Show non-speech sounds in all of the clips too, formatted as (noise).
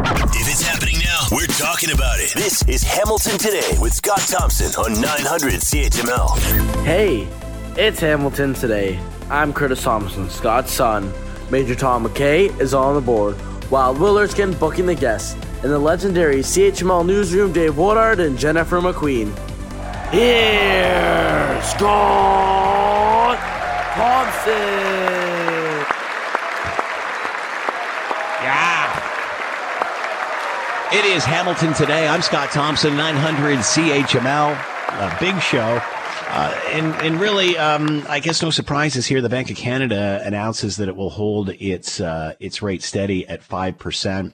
If it's happening now, we're talking about it. This is Hamilton Today with Scott Thompson on 900 CHML. Hey, it's Hamilton Today. I'm Curtis Thompson, Scott's son. Major Tom McKay is on the board, while Will Erskine booking the guests, and the legendary CHML newsroom Dave Woodard and Jennifer McQueen. Here's Scott Thompson. Yeah. It is Hamilton today. I'm Scott Thompson, 900 CHML, a big show. Uh, and, and really, um, I guess no surprises here. The Bank of Canada announces that it will hold its, uh, its rate steady at 5%.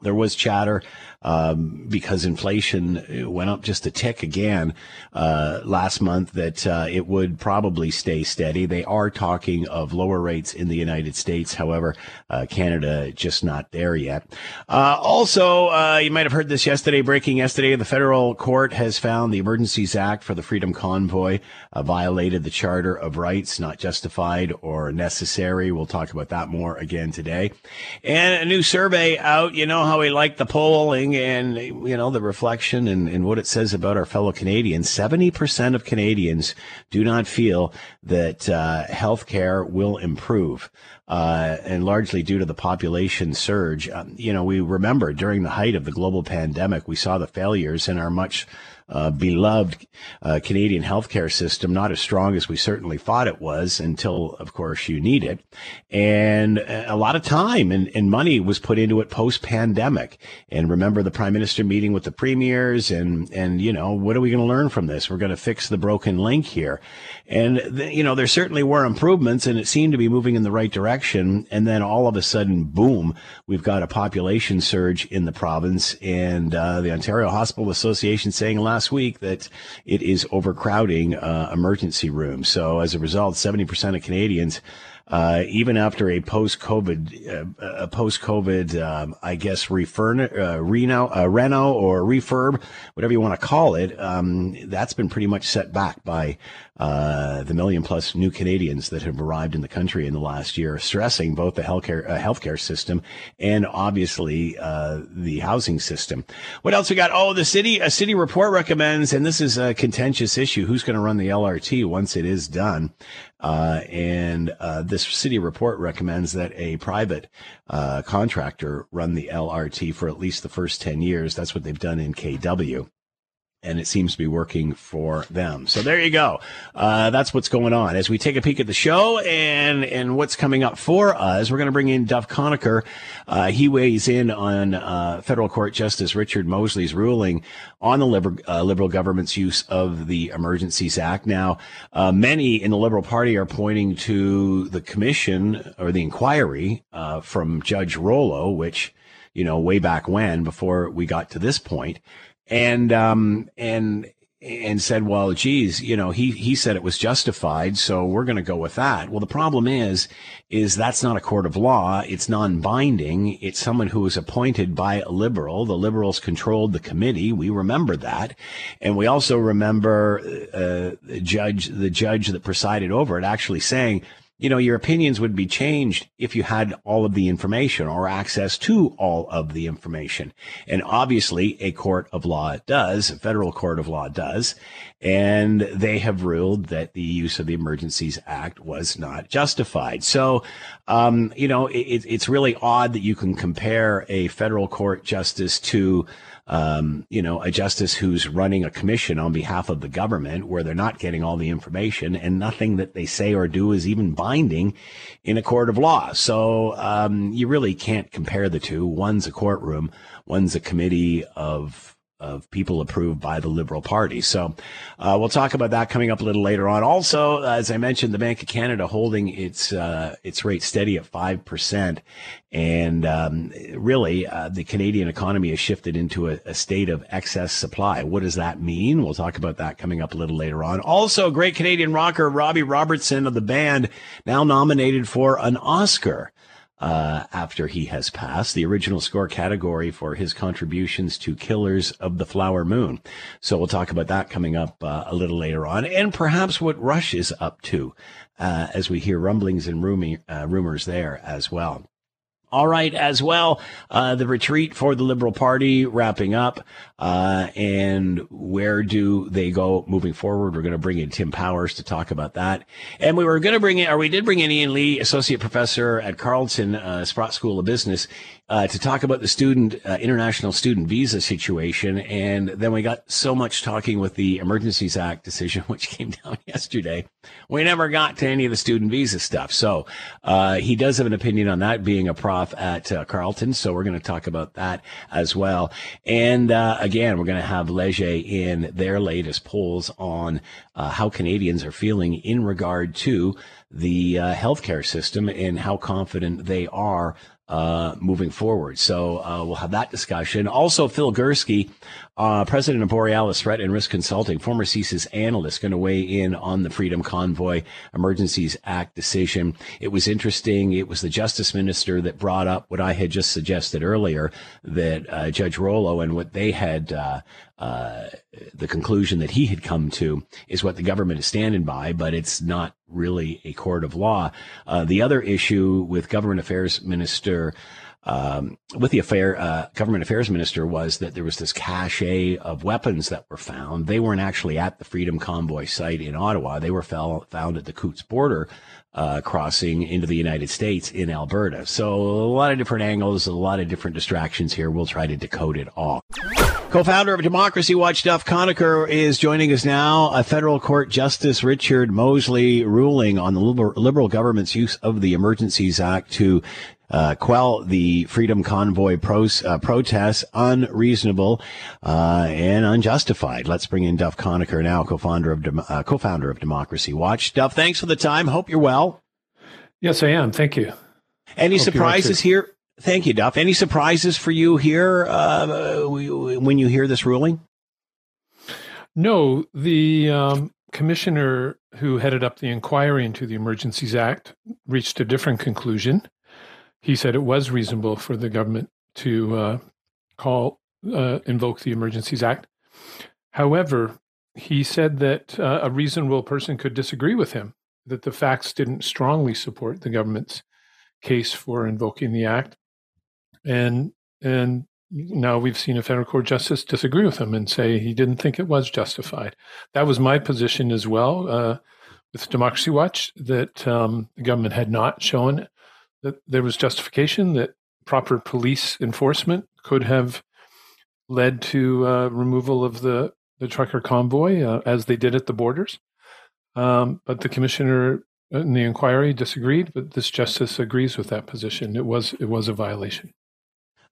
There was chatter um, because inflation went up just a tick again uh, last month that uh, it would probably stay steady. They are talking of lower rates in the United States. However, uh, Canada just not there yet. Uh, also, uh, you might have heard this yesterday, breaking yesterday. The federal court has found the Emergencies Act for the Freedom Convoy uh, violated the Charter of Rights, not justified or necessary. We'll talk about that more again today. And a new survey out. You know how we like the polling and, you know, the reflection and, and what it says about our fellow Canadians. 70% of Canadians do not feel that uh, health care will improve. Uh, and largely due to the population surge. Um, you know, we remember during the height of the global pandemic, we saw the failures in our much uh, beloved uh, Canadian healthcare system, not as strong as we certainly thought it was until, of course, you need it. And a lot of time and, and money was put into it post pandemic. And remember the prime minister meeting with the premiers and, and, you know, what are we going to learn from this? We're going to fix the broken link here. And, you know, there certainly were improvements and it seemed to be moving in the right direction. And then all of a sudden, boom, we've got a population surge in the province and, uh, the Ontario Hospital Association saying last week that it is overcrowding, uh, emergency rooms. So as a result, 70% of Canadians uh, even after a post-COVID, uh, a post-COVID, um, I guess, refurn, uh, reno, uh, reno or refurb, whatever you want to call it, um, that's been pretty much set back by uh, the million plus new Canadians that have arrived in the country in the last year, stressing both the healthcare uh, healthcare system and obviously uh, the housing system. What else we got? Oh, the city a city report recommends, and this is a contentious issue: who's going to run the LRT once it is done? Uh, and uh, this city report recommends that a private uh, contractor run the LRT for at least the first 10 years. That's what they've done in KW and it seems to be working for them. So there you go. Uh, that's what's going on. As we take a peek at the show and and what's coming up for us, we're going to bring in Duff Conacher. Uh, he weighs in on uh, federal court Justice Richard Mosley's ruling on the liberal, uh, liberal government's use of the Emergencies Act. Now, uh, many in the Liberal Party are pointing to the commission or the inquiry uh, from Judge Rouleau, which you know way back when, before we got to this point and um, and and said, well, geez, you know, he he said it was justified, so we're going to go with that. Well, the problem is, is that's not a court of law. It's non-binding. It's someone who was appointed by a liberal. The liberals controlled the committee. We remember that, and we also remember uh, the judge, the judge that presided over it, actually saying you know, your opinions would be changed if you had all of the information or access to all of the information. And obviously a court of law does, a federal court of law does. And they have ruled that the use of the Emergencies Act was not justified. So, um, you know, it, it's really odd that you can compare a federal court justice to um, you know, a justice who's running a commission on behalf of the government where they're not getting all the information and nothing that they say or do is even binding in a court of law. So um, you really can't compare the two. One's a courtroom, one's a committee of of people approved by the Liberal Party. So uh, we'll talk about that coming up a little later on. Also, as I mentioned, the Bank of Canada holding its uh, its rate steady at five percent, and um, really uh, the Canadian economy has shifted into a, a, state of excess supply. What does that mean? We'll talk about that coming up a little later on. Also, great Canadian rocker Robbie Robertson of the band now nominated for an Oscar uh, after he has passed, the original score category for his contributions to Killers of the Flower Moon. So we'll talk about that coming up uh, a little later on, and perhaps what Rush is up to uh, as we hear rumblings and uh, rumors there as well. All right, as well, uh, the retreat for the Liberal Party wrapping up, uh, and where do they go moving forward? We're going to bring in Tim Powers to talk about that, and we were going to bring in, or we did bring in Ian Lee, associate professor at Carleton uh, Sprott School of Business, uh, to talk about the student uh, international student visa situation, and then we got so much talking with the Emergencies Act decision, (laughs) which came down (laughs) yesterday. We never got to any of the student visa stuff. So uh, he does have an opinion on that, being a prof at uh, Carleton. So we're going to talk about that as well. And uh, again, we're going to have Leger in their latest polls on uh, how Canadians are feeling in regard to the healthcare system and how confident they are uh, moving forward. So uh, we'll have that discussion. Also, Phil Gurski, uh, president of Borealis Threat and Risk Consulting, former CSIS analyst, going to weigh in on the Freedom Convoy Emergencies Act decision. It was interesting. It was the Justice Minister that brought up what I had just suggested earlier that uh, Judge Rouleau and what they had uh, uh, the conclusion that he had come to is what the government is standing by, but it's not really a court of law. Uh, the other issue with government affairs minister, um, with the affair, uh, government affairs minister was that there was this cache of weapons that were found. They weren't actually at the Freedom Convoy site in Ottawa. They were fell, found at the Coutts border uh, crossing into the United States in Alberta. So a lot of different angles, a lot of different distractions here. We'll try to decode it all. Co-founder of Democracy Watch, Duff Conacher, is joining us now. A federal court justice, Richard Mosley, ruling on the liberal government's use of the Emergencies Act to uh, quell the Freedom Convoy pros, uh, protests unreasonable uh, and unjustified. Let's bring in Duff Conacher now, co-founder of Dem- uh, co-founder of Democracy Watch. Duff, thanks for the time. Hope you're well. Yes, I am. Thank you. Any Hope surprises here? Thank you, Duff. Any surprises for you here uh, when you hear this ruling? No, the um, commissioner who headed up the inquiry into the Emergencies Act reached a different conclusion. He said it was reasonable for the government to uh, call uh, invoke the Emergencies Act. However, he said that uh, a reasonable person could disagree with him, that the facts didn't strongly support the government's case for invoking the act, and and now we've seen a federal court justice disagree with him and say he didn't think it was justified. That was my position as well uh, with Democracy Watch that um, the government had not shown that there was justification that proper police enforcement could have led to uh, removal of the the trucker convoy uh, as they did at the borders. Um, but the commissioner in the inquiry disagreed, but this justice agrees with that position. It was it was a violation.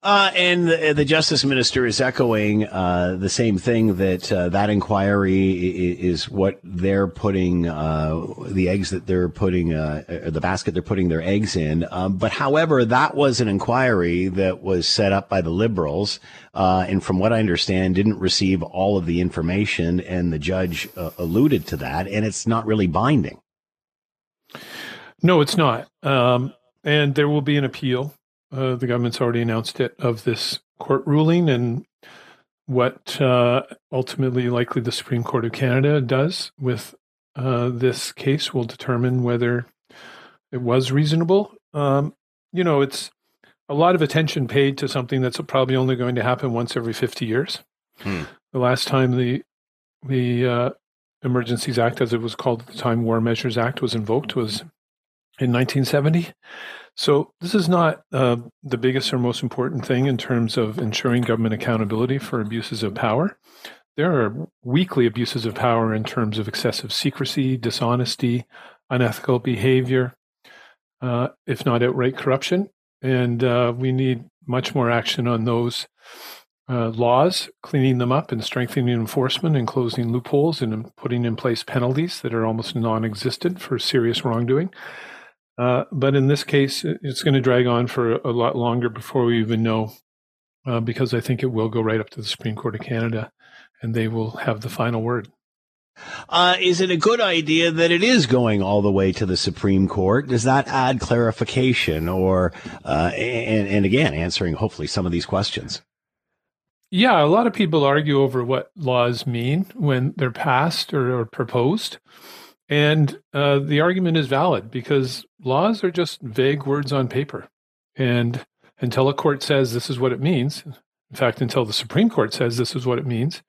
Uh, and the, the, justice minister is echoing uh, the same thing that uh, that inquiry is, what they're putting uh, the eggs that they're putting uh, the basket they're putting their eggs in. Um, but however, that was an inquiry that was set up by the liberals, uh, and from what I understand, didn't receive all of the information, and the judge alluded to that, and it's not really binding. No, it's not. Um, and there will be an appeal uh, the government's already announced it of this court ruling and what uh, ultimately likely the Supreme Court of Canada does with uh, this case will determine whether it was reasonable. Um, you know, it's a lot of attention paid to something that's probably only going to happen once every 50 years. Hmm. The last time the the uh, Emergencies Act, as it was called at the time, War Measures Act, was invoked was in 1970. So, this is not uh, the biggest or most important thing in terms of ensuring government accountability for abuses of power. There are weekly abuses of power in terms of excessive secrecy, dishonesty, unethical behavior, uh, if not outright corruption. And uh, we need much more action on those uh, laws, cleaning them up and strengthening enforcement and closing loopholes and putting in place penalties that are almost non existent for serious wrongdoing. Uh, but in this case, it's going to drag on for a lot longer before we even know, uh, because I think it will go right up to the Supreme Court of Canada and they will have the final word. Uh, is it a good idea that it is going all the way to the Supreme Court? Does that add clarification or, uh, and, and again, answering hopefully some of these questions? Yeah, a lot of people argue over what laws mean when they're passed or, or proposed. And uh, the argument is valid because laws are just vague words on paper. And until a court says this is what it means. In fact, until the Supreme Court says this is what it means,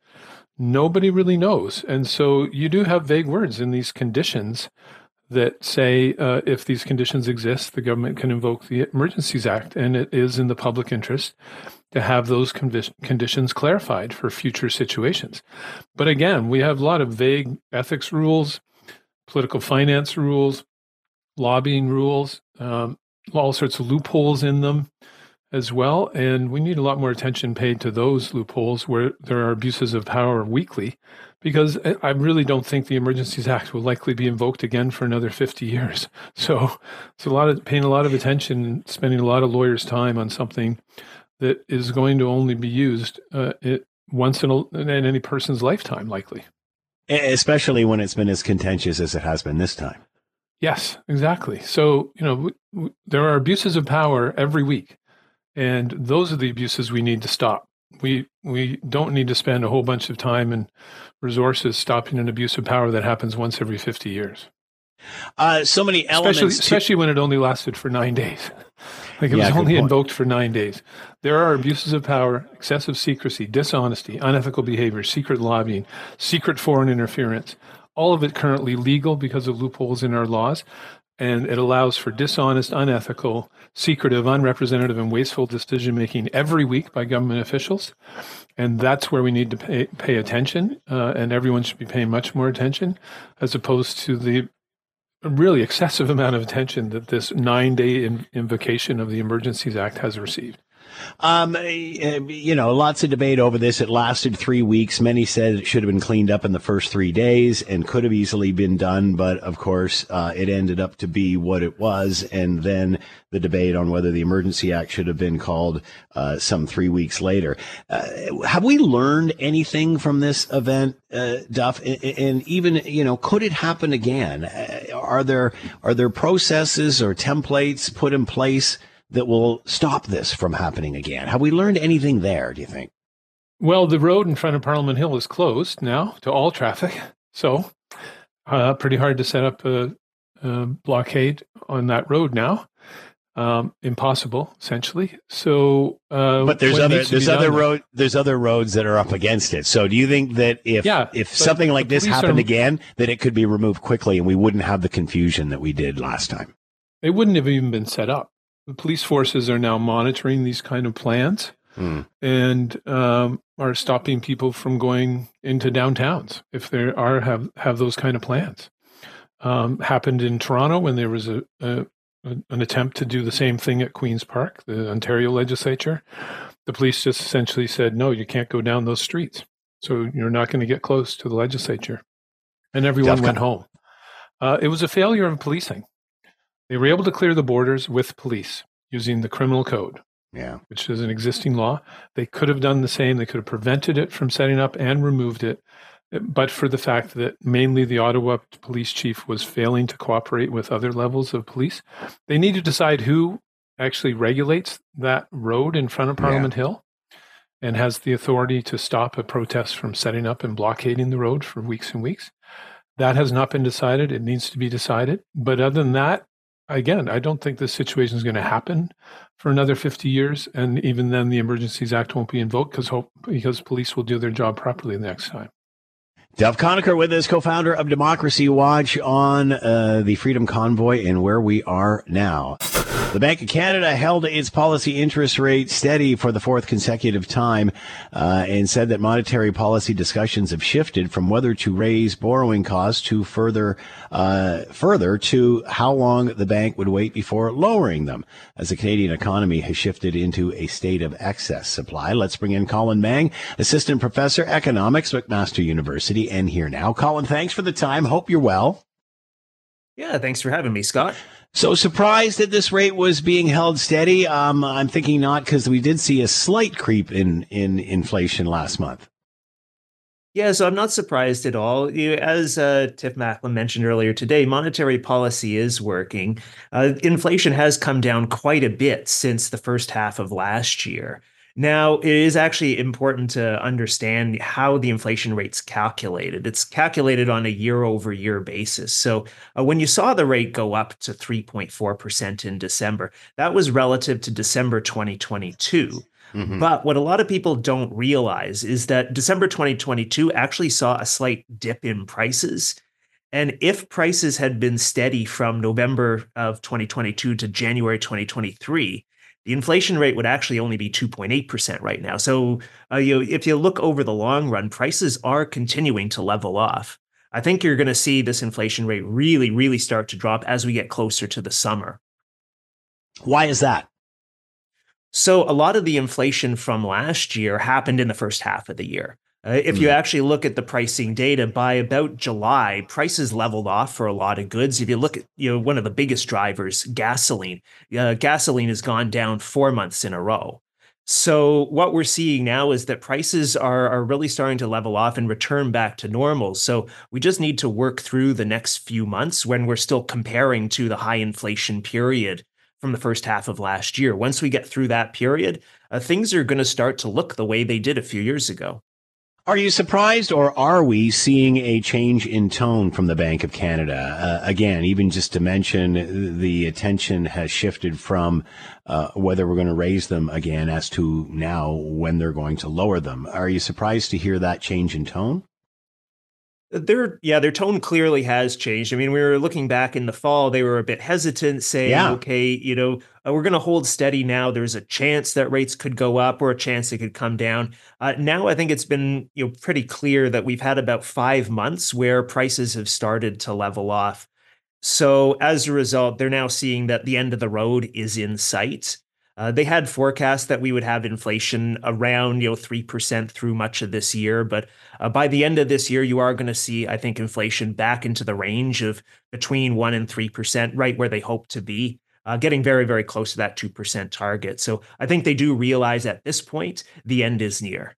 nobody really knows. And so you do have vague words in these conditions that say uh, if these conditions exist, the government can invoke the Emergencies Act, and it is in the public interest to have those conditions clarified for future situations. But again, we have a lot of vague ethics rules, political finance rules, lobbying rules, um, all sorts of loopholes in them as well. And we need a lot more attention paid to those loopholes where there are abuses of power weekly, because I really don't think the Emergencies Act will likely be invoked again for another 50 years. (laughs) So it's a lot of paying a lot of attention, spending a lot of lawyers' time on something that is going to only be used uh, it, once in, a, in any person's lifetime, likely. Especially when it's been as contentious as it has been this time. Yes, exactly. So, you know, w- w- there are abuses of power every week. And those are the abuses we need to stop. We we don't need to spend a whole bunch of time and resources stopping an abuse of power that happens once every 50 years. Uh, so many elements, especially, to- especially when it only lasted for nine days. Like it yeah, was only invoked for nine days. There are abuses of power, excessive secrecy, dishonesty, unethical behavior, secret lobbying, secret foreign interference. All of it currently legal because of loopholes in our laws and it allows for dishonest, unethical, secretive, unrepresentative, and wasteful decision making every week by government officials. And that's where we need to pay, pay attention, uh, and everyone should be paying much more attention, as opposed to the really excessive amount of attention that this nine day in- invocation of the Emergencies Act has received. Um, eh, you know, lots of debate over this. It lasted three weeks. Many said it should have been cleaned up in the first three days and could have easily been done. But of course, uh, it ended up to be what it was. And then the debate on whether the Emergency Act should have been called uh, some three weeks later. Uh, have we learned anything from this event, uh, Duff? And, and, even, you know, could it happen again? Uh, are there are there processes or templates put in place? That will stop this from happening again? Have we learned anything there, do you think? Well, the road in front of Parliament Hill is closed now to all traffic. (laughs) So, uh, pretty hard to set up a, a, blockade on that road now. Um, impossible, essentially. So, uh, but there's other there's other road there's other roads that are up against it. So, do you think that if yeah, if something like this happened are, again, that it could be removed quickly and we wouldn't have the confusion that we did last time? It wouldn't have even been set up the police forces are now monitoring these kind of plans mm. and um, are stopping people from going into downtowns if there are have have those kind of plans. Um, happened in Toronto when there was a, a, an attempt to do the same thing at Queens Park, the Ontario legislature. The police just essentially said, "No, you can't go down those streets, so you're not going to get close to the legislature," and everyone went home. Uh, it was a failure of policing. They were able to clear the borders with police using the criminal code, yeah. which is an existing law. They could have done the same. They could have prevented it from setting up and removed it, eh, but for the fact that mainly the Ottawa police chief was failing to cooperate with other levels of police. They need to decide who actually regulates that road in front of Parliament yeah. Hill and has the authority to stop a protest from setting up and blockading the road for weeks and weeks. That has not been decided. It needs to be decided. But other than that, again, I don't think this situation is going to happen for another 50 years. And even then, the Emergencies Act won't be invoked because hope because police will do their job properly the next time. Duff Conacher with us, co-founder of Democracy Watch on uh, the Freedom Convoy and where we are now. The Bank of Canada held its policy interest rate steady for the fourth consecutive time uh, and said that monetary policy discussions have shifted from whether to raise borrowing costs to further uh, further to how long the bank would wait before lowering them as the Canadian economy has shifted into a state of excess supply. Let's bring in Colin Mang, assistant professor economics, McMaster University, and here now. Colin, thanks for the time. Hope you're well. Yeah, thanks for having me, Scott. So surprised that this rate was being held steady. Um, I'm thinking not because we did see a slight creep in in inflation last month. Yeah, so I'm not surprised at all. As uh, Tiff Macklem mentioned earlier today, monetary policy is working. Uh, inflation has come down quite a bit since the first half of last year. Now, it is actually important to understand how the inflation rate's calculated. It's calculated on a year over year basis. So, uh, when you saw the rate go up to 3.4% in December, that was relative to December 2022. Mm-hmm. But what a lot of people don't realize is that December 2022 actually saw a slight dip in prices. And if prices had been steady from November of 2022 to January 2023, the inflation rate would actually only be 2.8% right now. So, uh, you know, if you look over the long run, prices are continuing to level off. I think you're going to see this inflation rate really, really start to drop as we get closer to the summer. Why is that? So, a lot of the inflation from last year happened in the first half of the year. Uh, if you hmm. actually look at the pricing data, by about July, prices leveled off for a lot of goods. If you look at you know one of the biggest drivers, gasoline, uh, gasoline has gone down four months in a row. So what we're seeing now is that prices are are really starting to level off and return back to normal. So we just need to work through the next few months when we're still comparing to the high inflation period from the first half of last year. Once we get through that period, uh, things are going to start to look the way they did a few years ago. Are you surprised, or are we seeing a change in tone from the Bank of Canada? Uh, again, even just to mention, the attention has shifted from uh, whether we're going to raise them again as to now when they're going to lower them. Are you surprised to hear that change in tone? Their yeah their tone clearly has changed. I mean we were looking back in the fall they were a bit hesitant saying yeah. okay you know uh, we're going to hold steady now. There's a chance that rates could go up or a chance they could come down. Uh, now i think it's been you know pretty clear that we've had about five months where prices have started to level off. So as a result they're now seeing that the end of the road is in sight uh, they had forecast that we would have inflation around you know three percent through much of this year, but uh, by the end of this year, you are going to see, I think, inflation back into the range of between one and three percent, right where they hope to be, uh, getting very very close to that two percent target. So I think they do realize at this point the end is near.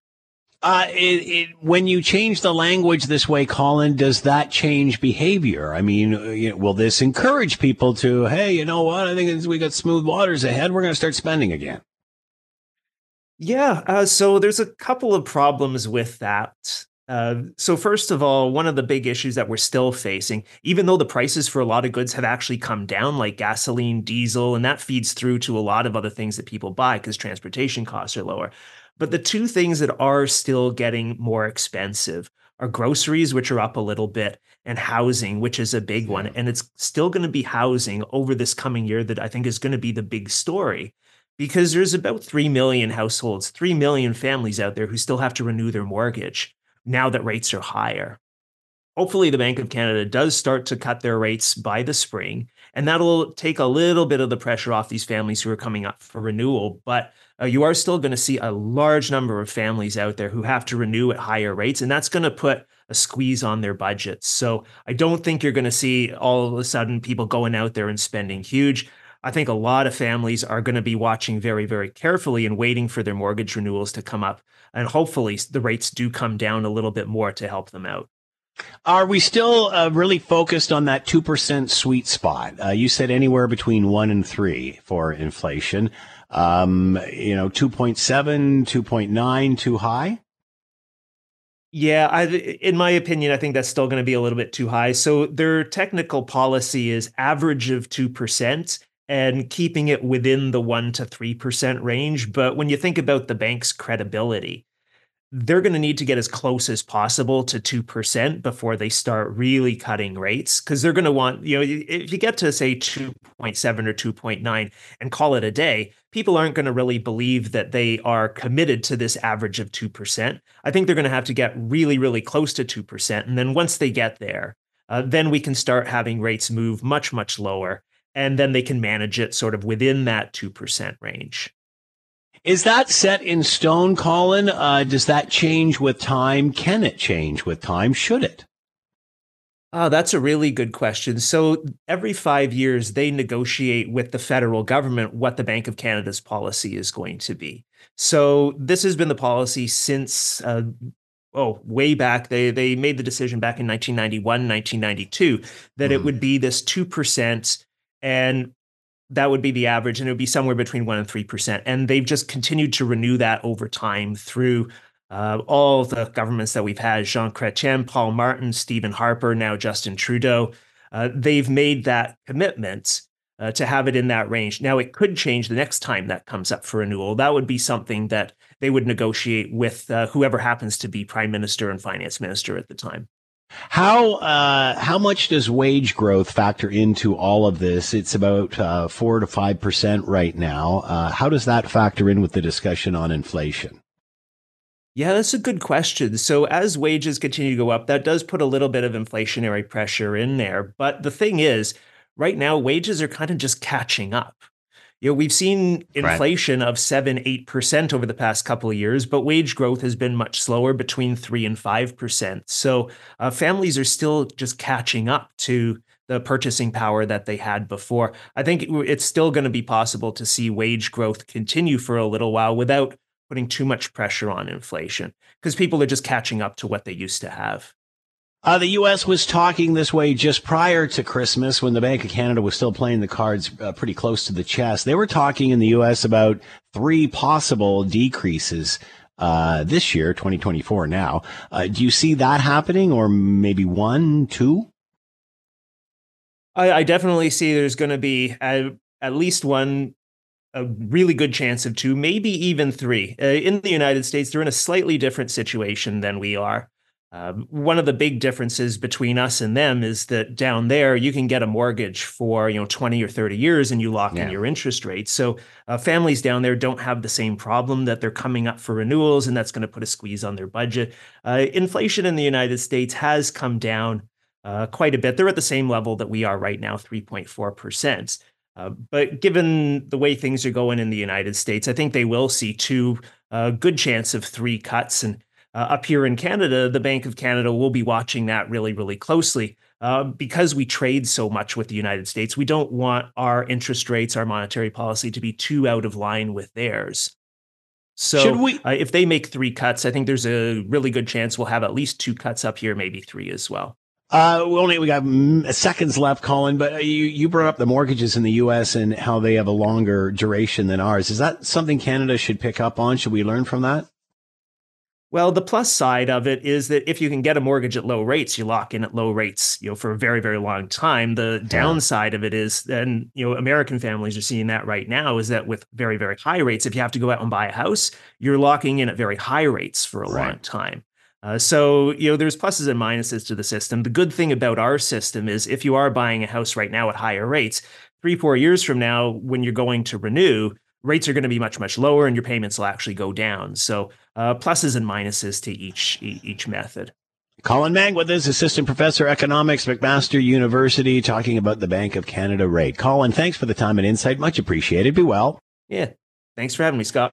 Uh, it, it, when you change the language this way, Colin, does that change behavior? I mean, uh, you know, will this encourage people to, hey, you know what? I think we got smooth waters ahead. We're going to start spending again. Yeah. Uh, so there's a couple of problems with that. Uh, so first of all, one of the big issues that we're still facing, even though the prices for a lot of goods have actually come down, like gasoline, diesel, and that feeds through to a lot of other things that people buy because transportation costs are lower. But the two things that are still getting more expensive are groceries, which are up a little bit, and housing, which is a big one. And it's still going to be housing over this coming year that I think is going to be the big story because there's about 3 million households, 3 million families out there who still have to renew their mortgage now that rates are higher. Hopefully, the Bank of Canada does start to cut their rates by the spring, and that'll take a little bit of the pressure off these families who are coming up for renewal. But uh, you are still going to see a large number of families out there who have to renew at higher rates, and that's going to put a squeeze on their budgets. So I don't think you're going to see all of a sudden people going out there and spending huge. I think a lot of families are going to be watching very, very carefully and waiting for their mortgage renewals to come up. And hopefully the rates do come down a little bit more to help them out. Are we still uh, really focused on that 2% sweet spot? Uh, you said anywhere between 1 and 3 for inflation. Um, you know, 2.7, 2.9, too high? Yeah, I, in my opinion, I think that's still going to be a little bit too high. So their technical policy is average of 2% and keeping it within the 1 to 3% range. But when you think about the bank's credibility, they're going to need to get as close as possible to 2% before they start really cutting rates because they're going to want, you know, if you get to say 2.7 or 2.9 and call it a day, people aren't going to really believe that they are committed to this average of 2%. I think they're going to have to get really, really close to 2%. And then once they get there, uh, then we can start having rates move much, much lower. And then they can manage it sort of within that 2% range. Is that set in stone, Colin? Uh, does that change with time? Can it change with time? Should it? Oh, that's a really good question. So every five years, they negotiate with the federal government what the Bank of Canada's policy is going to be. So this has been the policy since uh, oh way back. They they made the decision back in 1991, 1992 that mm. it hmm. would be this two percent and that would be the average, and it would be somewhere between one and three percent. And they've just continued to renew that over time through uh, all the governments that we've had: Jean Chrétien, Paul Martin, Stephen Harper, now Justin Trudeau. Uh, they've made that commitment uh, to have it in that range. Now, it could change the next time that comes up for renewal. That would be something that they would negotiate with uh, whoever happens to be prime minister and finance minister at the time. How uh, how much does wage growth factor into all of this? It's about uh, four to five percent right now. Uh, how does that factor in with the discussion on inflation? Yeah, that's a good question. So, as wages continue to go up, that does put a little bit of inflationary pressure in there. But the thing is, right now, wages are kind of just catching up. You know, we've seen inflation right. of seven, eight percent over the past couple of years, but wage growth has been much slower, between three and five percent. So uh, families are still just catching up to the purchasing power that they had before. I think it's still going to be possible to see wage growth continue for a little while without putting too much pressure on inflation because people are just catching up to what they used to have. Uh, the U.S. was talking this way just prior to Christmas when the Bank of Canada was still playing the cards uh, pretty close to the chest. They were talking in the U.S. about three possible decreases uh, this year, 2024 now. Uh, do you see that happening or maybe one, two? I, I definitely see there's going to be a, at least one a really good chance of two, maybe even three. Uh, in the United States, they're in a slightly different situation than we are. Uh, one of the big differences between us and them is that down there you can get a mortgage for you know 20 or 30 years and you lock yeah. in your interest rate so uh, families down there don't have the same problem that they're coming up for renewals and that's going to put a squeeze on their budget uh, inflation in the united states has come down uh, quite a bit they're at the same level that we are right now 3.4% uh, but given the way things are going in the United States, I think they will see two uh, good chance of three cuts. And uh, up here in Canada, the Bank of Canada will be watching that really, really closely. Uh, because we trade so much with the United States, we don't want our interest rates, our monetary policy to be too out of line with theirs. So we- uh, if they make three cuts, I think there's a really good chance we'll have at least two cuts up here, maybe three as well. Uh, we only we got seconds left, Colin. But you you brought up the mortgages in the U.S. and how they have a longer duration than ours. Is that something Canada should pick up on? Should we learn from that? Well, the plus side of it is that if you can get a mortgage at low rates, you lock in at low rates, you know, for a very, very long time. The yeah. downside of it is, and you know, American families are seeing that right now, is that with very, very high rates, if you have to go out and buy a house, you're locking in at very high rates for a right. long time. Uh, so, you know, there's pluses and minuses to the system. The good thing about our system is if you are buying a house right now at higher rates, three, four years from now, when you're going to renew, rates are going to be much, much lower and your payments will actually go down. So, uh, pluses and minuses to each, each method. Colin Mang with us, Assistant Professor Economics, McMaster University, talking about the Bank of Canada rate. Colin, thanks for the time and insight. Much appreciated. Be well. Yeah. Thanks for having me, Scott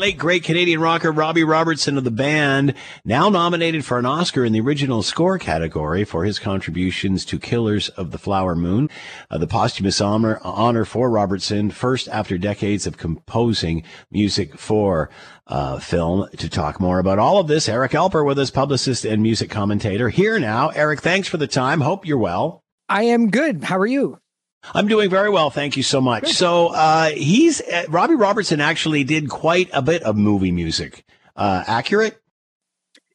late great Canadian rocker Robbie Robertson of the band, now nominated for an Oscar in the original score category for his contributions to Killers of the Flower Moon. Uh, the posthumous honor, honor for Robertson, first after decades of composing music for uh, film. To talk more about all of this, Eric Alper with us, publicist and music commentator. Here now. Eric, thanks for the time. Hope you're well. I am good. How are you? I'm doing very well, thank you so much. Good. So uh, he's uh, Robbie Robertson actually did quite a bit of movie music. Uh, accurate?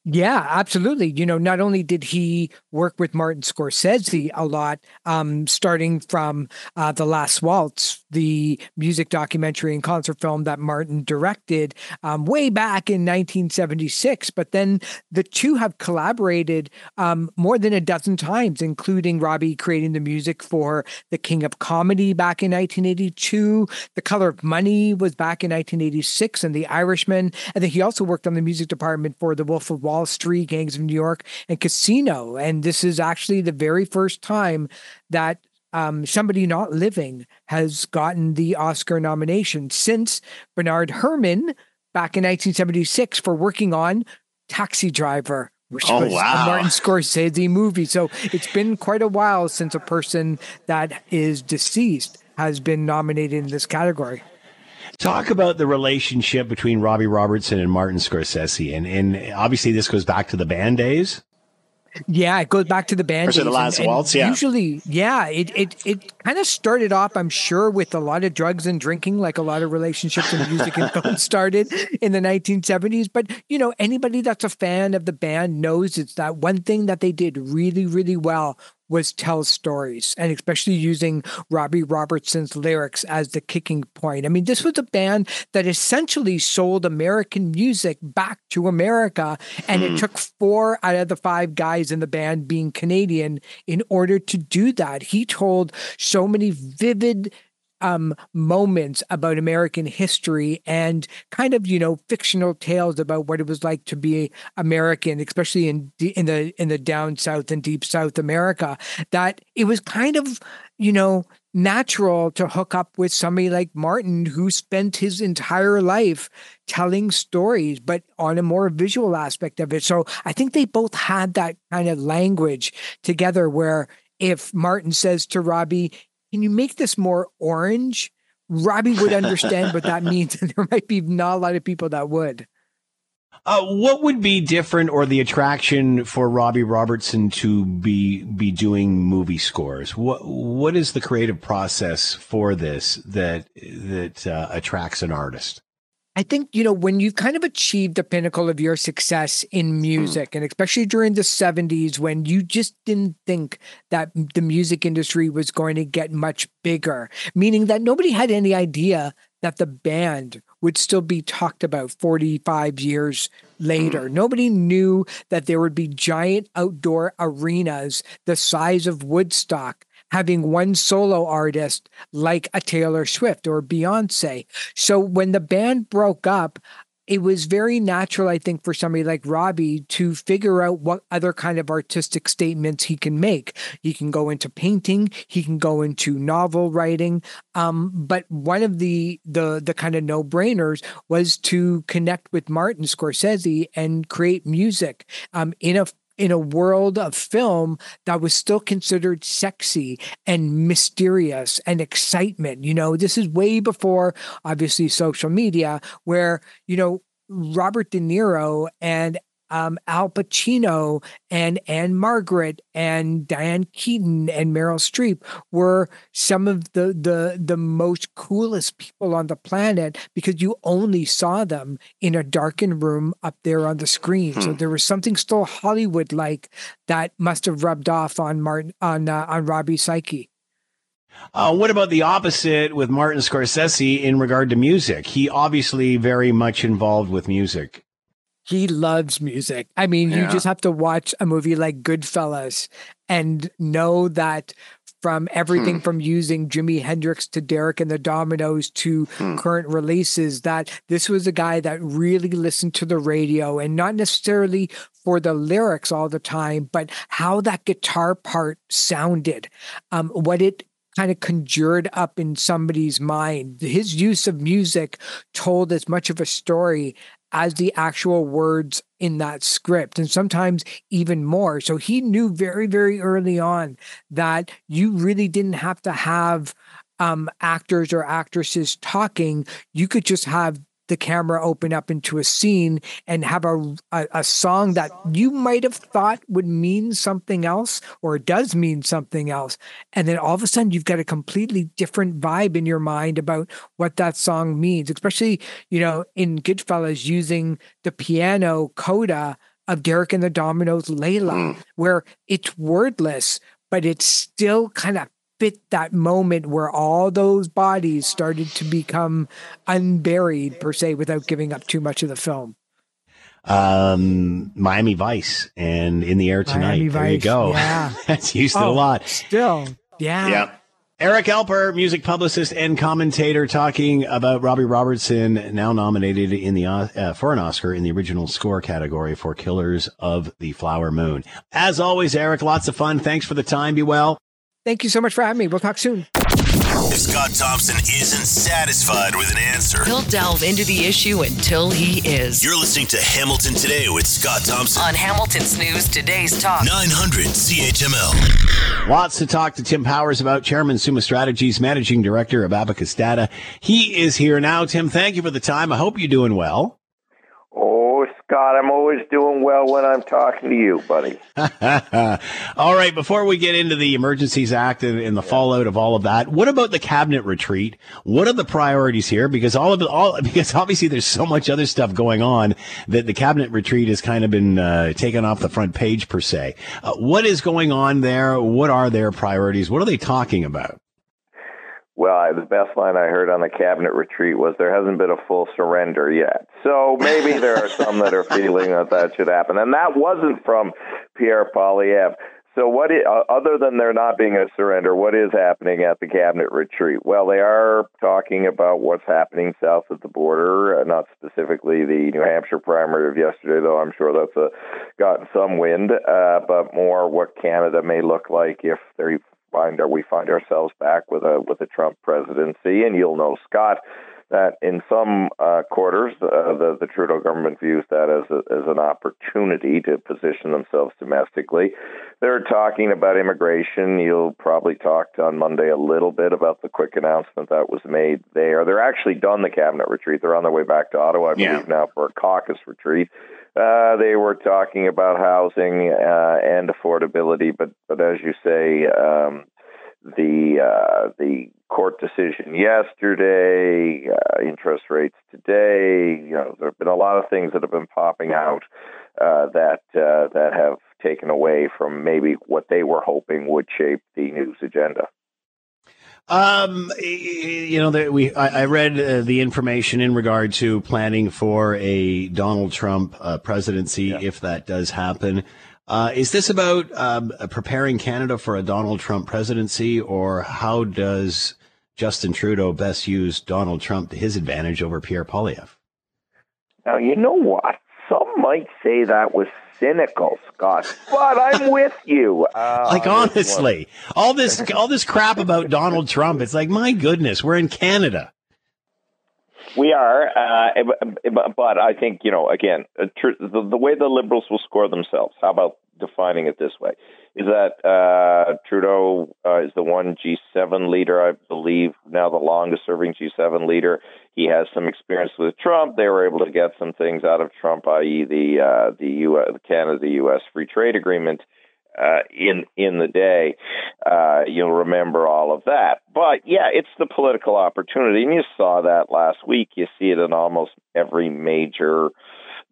Yeah, absolutely. You know, not only did he work with Martin Scorsese a lot, um, starting from uh, The Last Waltz, the music documentary and concert film that Martin directed um, way back in 1976, but then the two have collaborated um, more than a dozen times, including Robbie creating the music for The King of Comedy back in 1982. The Color of Money was back in 1986, and The Irishman. And then he also worked on the music department for The Wolf of Wall Street, Gangs of New York, and Casino. And this is actually the very first time that um, somebody not living has gotten the Oscar nomination since Bernard Herrmann back in 1976 for working on Taxi Driver, which oh, was wow. a Martin Scorsese movie. So it's been quite a while since a person that is deceased has been nominated in this category. Talk about the relationship between Robbie Robertson and Martin Scorsese. And, and obviously, this goes back to the band days. Yeah, it goes back to the band. The last and, waltz, yeah. Usually, yeah, it it it kind of started off, I'm sure, with a lot of drugs and drinking, like a lot of relationships and music and film (laughs) started in the 1970s. But you know, anybody that's a fan of the band knows it's that one thing that they did really, really well was tell stories and especially using Robbie Robertson's lyrics as the kicking point. I mean, this was a band that essentially sold American music back to America, and mm. it hmm. took four out of the five guys in the band being Canadian in order to do that. He told so many vivid um, moments about American history and kind of you know fictional tales about what it was like to be American, especially in in the in the down south and deep South America. That it was kind of you know natural to hook up with somebody like Martin who spent his entire life telling stories, but on a more visual aspect of it. So I think they both had that kind of language together where if Martin says to Robbie, can you make this more orange? Robbie would understand what that (laughs) means, and there might be not a lot of people that would. Uh, what would be different or the attraction for Robbie Robertson to be be doing movie scores? What what is the creative process for this that that uh, attracts an artist? I think, you know, when you've kind of achieved the pinnacle of your success in hmm. music, mm. and especially during the 70s when you just didn't think that the music industry was going to get much bigger, meaning that nobody had any idea that the band would still be talked about 45 years later. Mm. Nobody knew that there would be giant outdoor arenas the size of Woodstock having one solo artist like a Taylor Swift or Beyonce. So when the band broke up, it was very natural, I think, for somebody like Robbie to figure out what other kind of artistic statements he can make. He can go into painting, he can go into novel writing. Um, but one of the the the kind of no brainers was to connect with Martin Scorsese and create music um, in a in a world of film that was still considered sexy and mysterious and excitement. You know, this is way before obviously social media, where, you know, Robert De Niro and um, Al Pacino and Ann-Margret and Diane Keaton and Meryl Streep were some of the the the most coolest people on the planet because you only saw them in a darkened room up there on the screen. Hmm. So there was something still Hollywood like that must have rubbed off on Martin on uh, on Robbie's psyche. Uh, what about the opposite with Martin Scorsese in regard to music? He obviously very much involved with music he loves music. I mean, yeah. you just have to watch a movie like Goodfellas and know that from everything hmm. from using Jimi Hendrix to Derek and the Dominos to hmm. current releases, that this was a guy that really listened to the radio and not necessarily for the lyrics all the time, but how that guitar part sounded, um, what it kind of conjured up in somebody's mind. His use of music told as much of a story as the actual words in that script, and sometimes even more. So he knew very, very early on that you really didn't have to have um, actors or actresses talking. You could just have the camera open up into a scene and have a, a, a, song that you might have thought would mean something else or does mean something else. And then all of a sudden you've got a completely different vibe in your mind about what that song means, especially, you know, in Goodfellas using the piano coda of Derek and the Dominos Layla, mm. where it's wordless, but it's still kind of fit that moment where all those bodies started to become unburied per se without giving up too much of the film um, Miami Vice and In the Air Tonight. Miami there Vice, you go. (laughs) Yeah. That's used oh, a lot. Still. Yeah. Yeah. Eric Alper, music publicist and commentator, talking about Robbie Robertson, now nominated in the uh, for an Oscar in the original score category for Killers of the Flower Moon. As always, Eric, lots of fun. Thanks for the time. Be well. Thank you so much for having me. We'll talk soon. If Scott Thompson isn't satisfied with an answer, he'll delve into the issue until he is. You're listening to Hamilton Today with Scott Thompson on Hamilton's News Today's Talk 900 CHML. Lots to talk to Tim Powers about, Chairman Summa Strategies, Managing Director of Abacus Data. He is here now. Tim, thank you for the time. I hope you're doing well. Oh, Scott, I'm always doing well when I'm talking to you, buddy. (laughs) all right, before we get into the Emergencies Act and, and the yeah. fallout of all of that, what about the cabinet retreat? What are the priorities here? Because all of all (laughs) because obviously there's so much other stuff going on that the cabinet retreat has kind of been uh, taken off the front page per se. Uh, what is going on there? What are their priorities? What are they talking about? Well, the best line I heard on the cabinet retreat was there hasn't been a full surrender yet. So maybe there are some that are feeling that that should happen. And that wasn't from Pierre Poilievre. So what, is, uh, other than there not being a surrender, what is happening at the cabinet retreat? Well, they are talking about what's happening south of the border, uh, not specifically the New Hampshire primary of yesterday, though I'm sure that's a, gotten some wind, uh, but more what Canada may look like if they find we find ourselves back with a with a Trump presidency, and you'll know Scott that in some uh, quarters uh, the the Trudeau government views that as a, as an opportunity to position themselves domestically. They're talking about immigration. You'll probably talk on Monday a little bit about the quick announcement that was made there. They're actually done the cabinet retreat. They're on their way back to Ottawa, I believe, yeah. now for a caucus retreat. Uh, they were talking about housing uh, and affordability, but but as you say, um, the uh, the court decision yesterday, uh, interest rates today. You know, there have been a lot of things that have been popping out uh, that uh, that have taken away from maybe what they were hoping would shape the news agenda. Um, you know, we I, I read uh, the information in regard to planning for a Donald Trump uh, presidency yeah. if that does happen. Uh, is this about um, preparing Canada for a Donald Trump presidency, or how does Justin Trudeau best use Donald Trump to his advantage over Pierre Poilievre? Now, you know what? Some might say that was cynical, Scott, but I'm with you. Uh, (laughs) like honestly, all this all this crap about Donald Trump, it's like my goodness, we're in Canada. We are, uh, but I think you know again the, the way the liberals will score themselves. How about defining it this way? Is that uh, Trudeau uh, is the one G7 leader, I believe, now the longest-serving G7 leader. He has some experience with Trump. They were able to get some things out of Trump, i.e., the uh, the U.S. Canada-U.S. free trade agreement uh, in in the day. Uh, you'll remember all of that. But yeah, it's the political opportunity, and you saw that last week. You see it in almost every major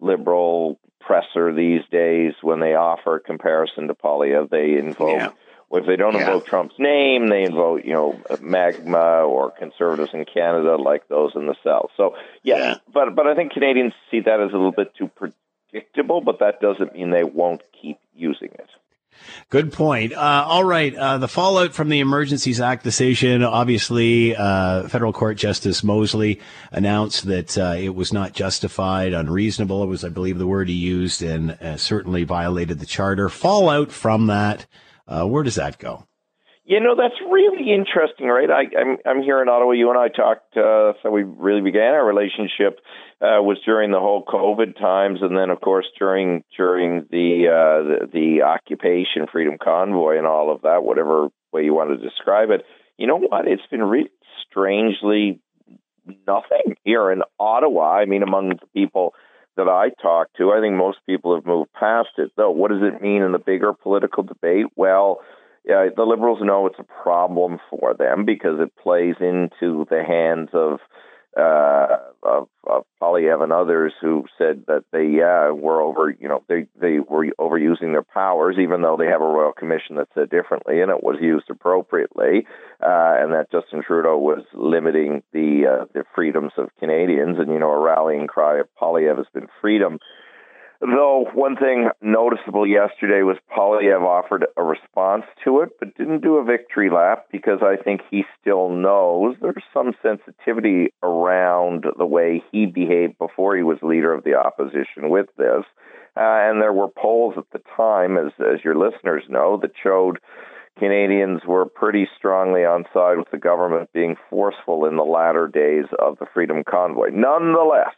liberal presser these days when they offer a comparison to Poilievre. They invoke. Yeah. If they don't yeah. invoke Trump's name, they invoke, you know, MAGA or conservatives in Canada like those in the South. So, yeah, yeah, but but I think Canadians see that as a little bit too predictable, but that doesn't mean they won't keep using it. Good point. Uh, all right. Uh, the fallout from the Emergencies Act decision, obviously, uh, federal court justice Mosley announced that uh, it was not justified, unreasonable. It was, I believe, the word he used, and uh, certainly violated the charter. Fallout from that, uh, where does that go? You know, that's really interesting, right? I, am I'm, I'm here in Ottawa. You and I talked, uh, so we really began our relationship uh, was during the whole COVID times, and then of course during during the, uh, the the occupation freedom convoy and all of that, whatever way you want to describe it. You know what? It's been really strangely nothing here in Ottawa. I mean, among the people that I talk to, I think most people have moved past it. Though, what does it mean in the bigger political debate? Well the liberals know it's a problem for them because it plays into the hands of uh, of, of Poilievre and others who said that they yeah were over you know they they were overusing their powers even though they have a royal commission that said differently and it was used appropriately. Uh, and that Justin Trudeau was limiting the uh, the freedoms of Canadians. And you know a rallying cry of Poilievre has been freedom Though one thing noticeable yesterday was Poilievre offered a response to it, but didn't do a victory lap because I think he still knows there's some sensitivity around the way he behaved before he was leader of the opposition with this. Uh, and there were polls at the time, as as your listeners know, that showed Canadians were pretty strongly on side with the government being forceful in the latter days of the Freedom Convoy. Nonetheless,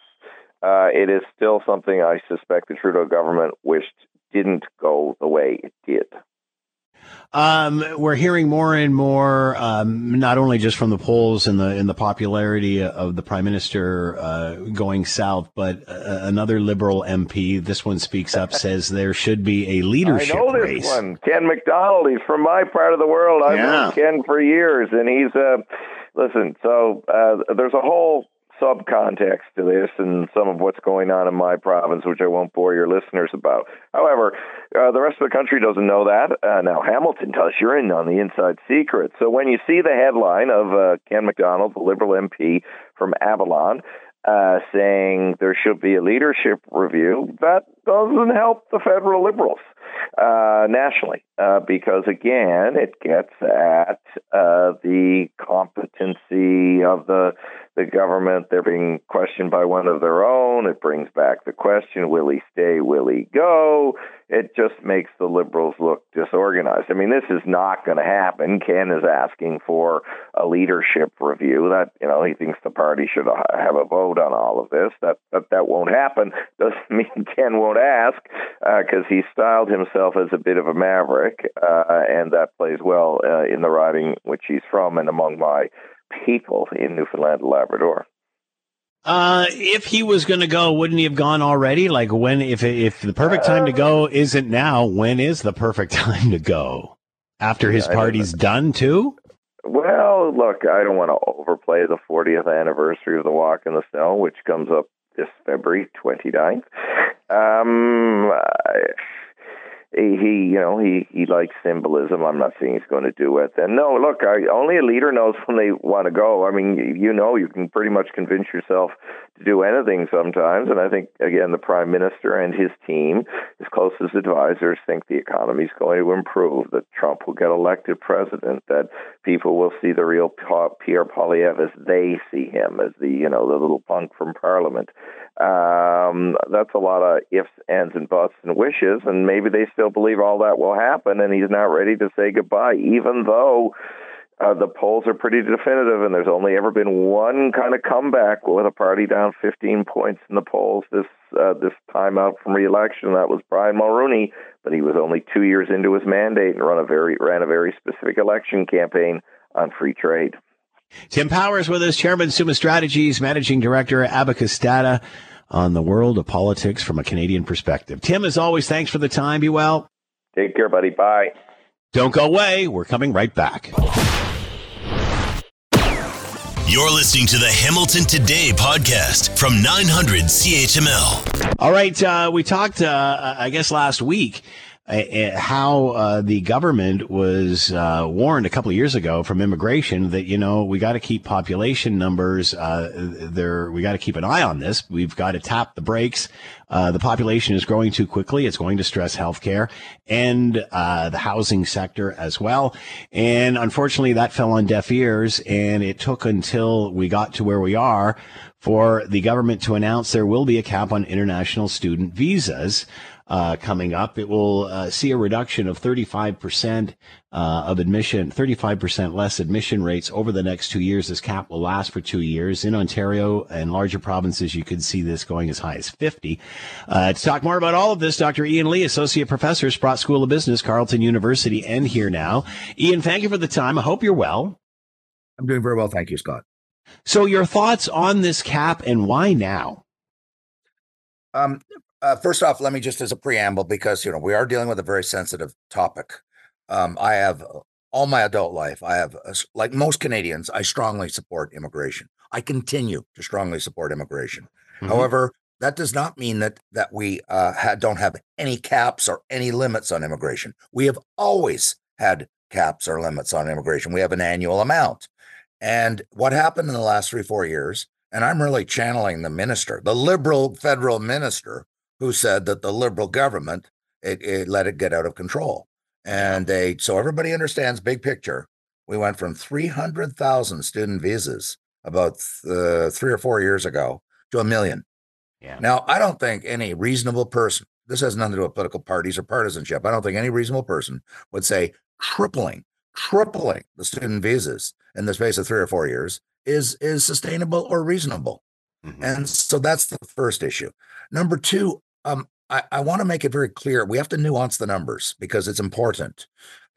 uh, it is still something I suspect the Trudeau government wished didn't go the way it did. Um, we're hearing more and more, um, not only just from the polls and the in the popularity of the prime minister uh, going south, but uh, another liberal MP. This one speaks up, (laughs) says there should be a leadership I know this race. one, Ken McDonald. He's from my part of the world. I've Yeah. known Ken for years, and he's uh, listen. So uh, there's a whole subcontext to this and some of what's going on in my province, which I won't bore your listeners about. However, uh, the rest of the country doesn't know that. Uh, now, Hamilton does. You're in on the inside secret. So when you see the headline of uh, Ken McDonald, the Liberal MP from Avalon, uh, saying there should be a leadership review, that doesn't help the federal Liberals uh, nationally uh, because, again, it gets at uh, the competency of the the government. They're being questioned by one of their own. It brings back the question: Will he stay? Will he go? It just makes the Liberals look disorganized. I mean, this is not going to happen. Ken is asking for a leadership review. That you know he thinks the party should have a vote on all of this. That that, that won't happen. (laughs) Doesn't mean Ken won't ask because he styled himself as a bit of a maverick, uh, and that plays well uh, in the riding which he's from and among my people in Newfoundland and Labrador. Uh, if he was going to go, wouldn't he have gone already? Like when, if if the perfect time to go isn't now, when is the perfect (laughs) time to go? After his party's done too? Well, look, I don't want to overplay the 40th anniversary of the Walk in the Snow, which comes up this February 29th. Um, I- he, you know, he he likes symbolism. I'm not saying he's going to do it. And no, look, I, only a leader knows (laughs) when they want to go. I mean, you- know, you can pretty much convince yourself to do anything sometimes. And I think again, the prime minister and his team, his closest advisors, think the economy's going to improve. That Trump will get elected president. That people will see the real Pierre Poilievre as they see him, as the you know the little punk from Parliament. Um, that's a lot of ifs, ands, and buts and wishes, and maybe they still believe all that will happen, and he's not ready to say goodbye, even though uh, the polls are pretty definitive, and there's only ever been one kind of comeback with a party down 15 points in the polls this uh, this time out from re-election. That was Brian Mulroney, but he was only two years into his mandate and run a very ran a very specific election campaign on free trade. Tim Powers with us, Chairman Summa Strategies, Managing Director Abacus Data on the world of politics from a Canadian perspective. Tim, as always, thanks for the time. Be well. Take care, buddy. Bye. Don't go away. We're coming right back. You're listening to the Hamilton Today podcast from 900 CHML. All right. Uh, we talked, uh, I guess, last week. How uh, the government was uh, warned a couple of years ago from immigration that you know we got to keep population numbers uh, there we got to keep an eye on this. We've got to tap the brakes. Uh, the population is growing too quickly. It's going to stress healthcare and uh, the housing sector as well. And unfortunately that fell on deaf ears and it took until we got to where we are for the government to announce there will be a cap on international student visas uh, coming up. It will uh, see a reduction of 35% uh, of admission, 35% less admission rates over the next two years. This cap will last for two years. In Ontario and larger provinces, you could see this going as high as 50. Uh, to talk more about all of this, Dr. Ian Lee, Associate Professor, Sprott School of Business, Carleton University, and here now. Ian, thank you for the time. I hope you're well. I'm doing very well. Thank you, Scott. So your thoughts on this cap and why now? Um, uh, first off, let me just as a preamble, because you know we are dealing with a very sensitive topic. Um, I have uh, all my adult life, I have, uh, like most Canadians, I strongly support immigration. I continue to strongly support immigration. Mhm. However, that does not mean that that we uh, ha- don't have any caps or any limits on immigration. We have always had caps or limits on immigration. We have an annual amount. And what happened in the last three, four years, and I'm really channeling the minister, the liberal federal minister, who said that the liberal government it, it let it get out of control. And they so everybody understands big picture. We went from 300,000 student visas about uh, three or four years ago to a million. Yeah. Now, I don't think any reasonable person, this has nothing to do with political parties or partisanship. I don't think any reasonable person would say tripling, tripling the student visas in the space of three or four years is is sustainable or reasonable. Mhm. And so that's the first issue. Number two, um, I, I want to make it very clear we have to nuance the numbers because it's important.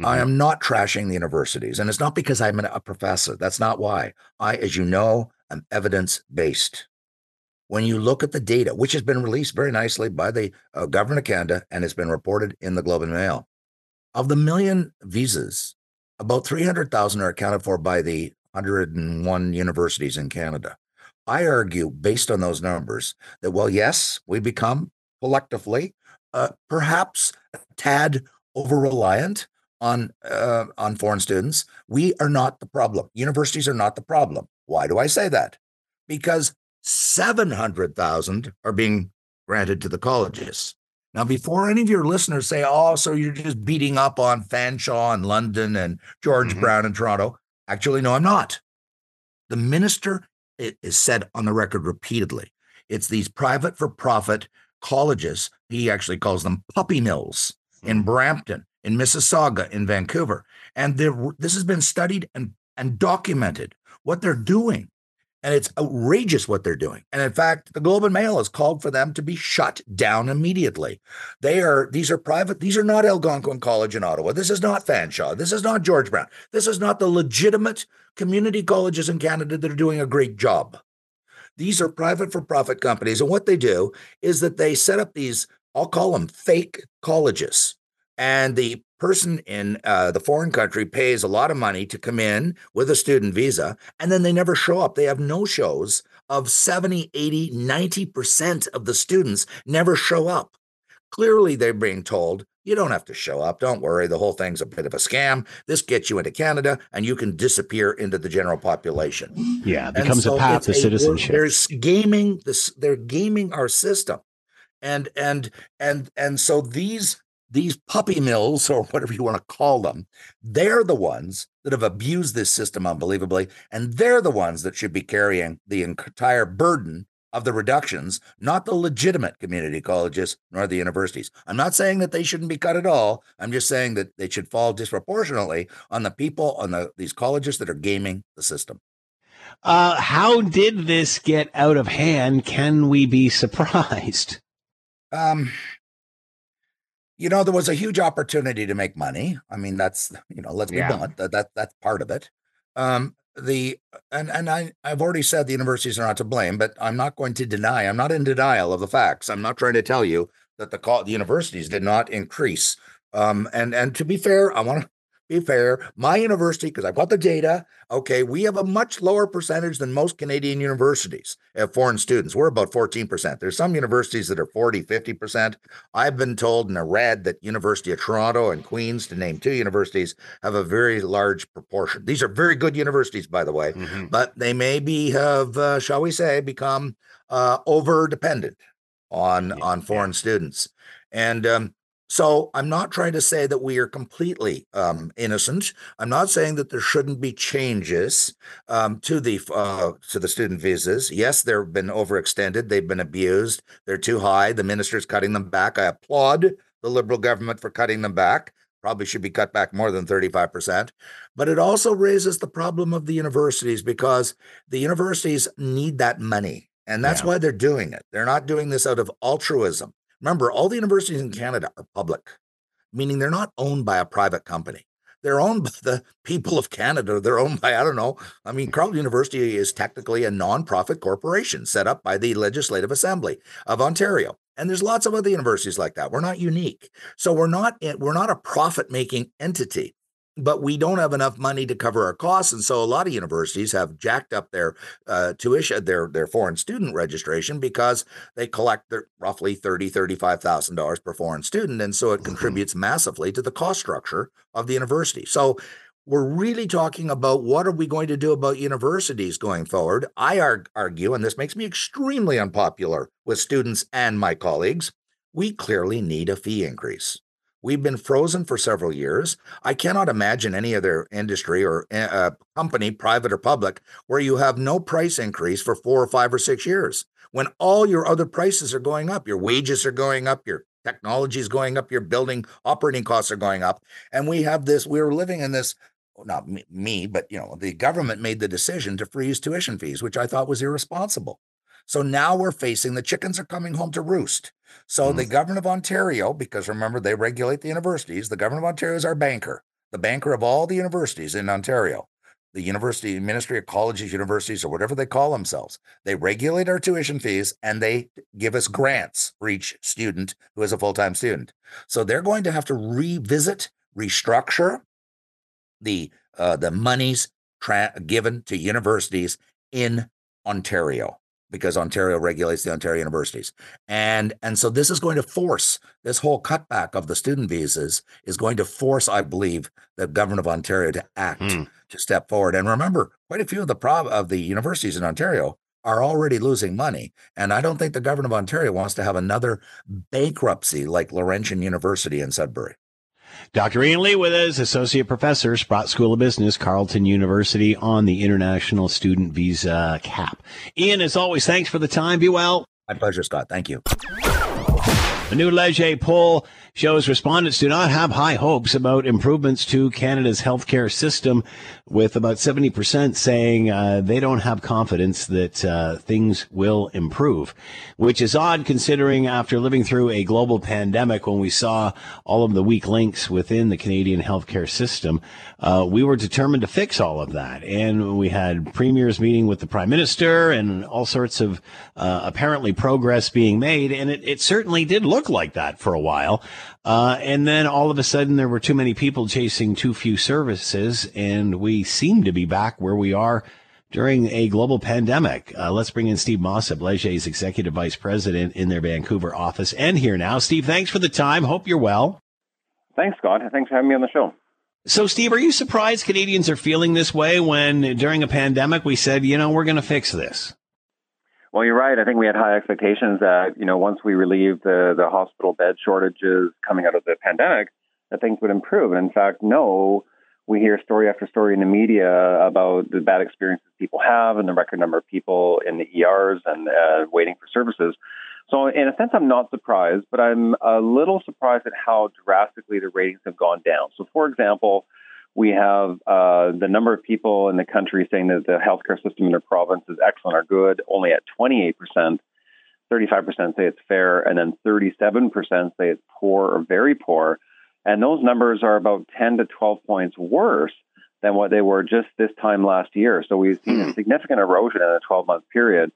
I am not trashing the universities, and it's not because I'm a professor. That's not why. I, as you know, am evidence based. When you look at the data, which has been released very nicely by the uh, government of Canada and has been reported in the Globe and Mail, of the million visas, about 300,000 are accounted for by the 101 universities in Canada. I argue, based on those numbers, that, well, yes, we become collectively uh, perhaps a tad over reliant on uh, on foreign students. We are not the problem. Universities are not the problem. Why do I say that? Because 700,000 are being granted to the colleges. Now, before any of your listeners say, oh, so you're just beating up on Fanshawe and London and George mm-hmm. Brown in Toronto, actually, no, I'm not. The minister is said on the record repeatedly. It's these private for profit colleges. He actually calls them puppy mills in hmm. Brampton, in Mississauga, in Vancouver. And this has been studied and, and documented what they're doing. And it's outrageous what they're doing. And in fact, the Globe and Mail has called for them to be shut down immediately. They are, these are private, these are not Algonquin College in Ottawa. This is not Fanshawe. This is not George Brown. This is not the legitimate community colleges in Canada that are doing a great job. These are private for profit companies. And what they do is that they set up these, I'll call them fake colleges. And the person in uh, the foreign country pays a lot of money to come in with a student visa, and then they never show up. They have no shows of 70, 80, 90% of the students never show up. Clearly, they're being told, you don't have to show up. Don't worry. The whole thing's a bit of a scam. This gets you into Canada and you can disappear into the general population. Yeah, it becomes so a path to citizenship. There's gaming this, they're gaming our system. And and and and so these these puppy mills or whatever you want to call them, they're the ones that have abused this system unbelievably. And they're the ones that should be carrying the entire burden of the reductions, not the legitimate community colleges nor the universities. I'm not saying that they shouldn't be cut at all. I'm just saying that they should fall disproportionately on the people on the these colleges that are gaming the system. Uh, how did this get out of hand? Can we be surprised? Um, you know, there was a huge opportunity to make money. I mean, that's you know, let's be yeah. blunt. That, that that's part of it. Um, the and and I I've already said the universities are not to blame, but I'm not going to deny. I'm not in denial of the facts. I'm not trying to tell you that the call the universities did not increase. Um, and and to be fair, I want to be fair, my university, because I've got the data, okay, we have a much lower percentage than most Canadian universities of foreign students. We're about 14%. There's some universities that are 40, 50%. I've been told and I read that University of Toronto and Queen's, to name two universities, have a very large proportion. These are very good universities, by the way, mm-hmm. but they maybe have, uh, shall we say, become uh, over dependent on, yeah, on foreign yeah. students. And um, so I'm not trying to say that we are completely um, innocent. I'm not saying that there shouldn't be changes um, to the uh, to the student visas. Yes, they've been overextended. They've been abused. They're too high. The minister's cutting them back. I applaud the Liberal government for cutting them back. Probably should be cut back more than 35%. But it also raises the problem of the universities because the universities need that money. And that's yeah. why they're doing it. They're not doing this out of altruism. Remember, all the universities in Canada are public, meaning they're not owned by a private company. They're owned (laughs) by the people of Canada. They're owned by, I don't know. I mean, Carleton University is technically a nonprofit corporation set up by the Legislative Assembly of Ontario. And there's lots of other universities like that. We're not unique. So we're not eh, we're not a profit-making entity but we don't have enough money to cover our costs and so a lot of universities have jacked up their uh, tuition their their foreign student registration because they collect their roughly 30 35000 dollars per foreign student and so it mm-hmm. contributes massively to the cost structure of the university. So we're really talking about what are we going to do about universities going forward. I argue and this makes me extremely unpopular with students and my colleagues we clearly need a fee increase We've been frozen for several years. I cannot imagine any other industry or uh, company, private or public, where you have no price increase for four or five or six years when all your other prices are going up. Your wages are going up, your technology is going up, your building operating costs are going up. And we have this, we're living in this not me, but you know, the government made the decision to freeze tuition fees, which I thought was irresponsible. So now we're facing the chickens are coming home to roost. So mm-hmm. the government of Ontario, because remember they regulate the universities, the government of Ontario is our banker. the banker of all the universities in Ontario, the University Ministry of Colleges, Universities, or whatever they call themselves. They regulate our tuition fees and they give us grants for each student who is a full time student. So they're going to have to revisit, restructure the uh, the monies tra- given to universities in Ontario because Ontario regulates the Ontario universities. And and so this is going to force this whole cutback of the student visas is going to force, I believe, the government of Ontario to act, Hmm. to step forward. And remember, quite a few of the prob of the universities in Ontario are already losing money. And I don't think the government of Ontario wants to have another bankruptcy like Laurentian University in Sudbury. Dr. Ian Lee with us, Associate Professor, Sprott School of Business, Carleton University, on the International Student Visa Cap. Ian, as always, thanks for the time. Be well. My pleasure, Scott. Thank you. The new Leger poll shows respondents do not have high hopes about improvements to Canada's healthcare system, with about 70% saying uh, they don't have confidence that uh, things will improve, which is odd considering after living through a global pandemic when we saw all of the weak links within the Canadian healthcare system, uh, we were determined to fix all of that. And we had premiers meeting with the prime minister and all sorts of uh, apparently progress being made. And it, it certainly did look like that for a while. Uh, and then all of a sudden there were too many people chasing too few services and we seem to be back where we are during a global pandemic. Uh, let's bring in Steve Moss, Mossop, Leger's executive vice president in their Vancouver office and here now. Steve, thanks for the time. Hope you're well. Thanks, Scott. Thanks for having me on the show. So, Steve, are you surprised Canadians are feeling this way when during a pandemic we said, you know, we're going to fix this? Well, you're right. I think we had high expectations that, you know, once we relieved the, the hospital bed shortages coming out of the pandemic, that things would improve. And in fact, no, we hear story after story in the media about the bad experiences people have and the record number of people in the ERs and uh, waiting for services. So, in a sense, I'm not surprised, but I'm a little surprised at how drastically the ratings have gone down. So, for example, we have uh, the number of people in the country saying that the healthcare system in their province is excellent or good, only at 28%. 35% say it's fair, and then 37% say it's poor or very poor. And those numbers are about 10 to 12 points worse than what they were just this time last year. So we've seen a significant erosion in a 12 month period.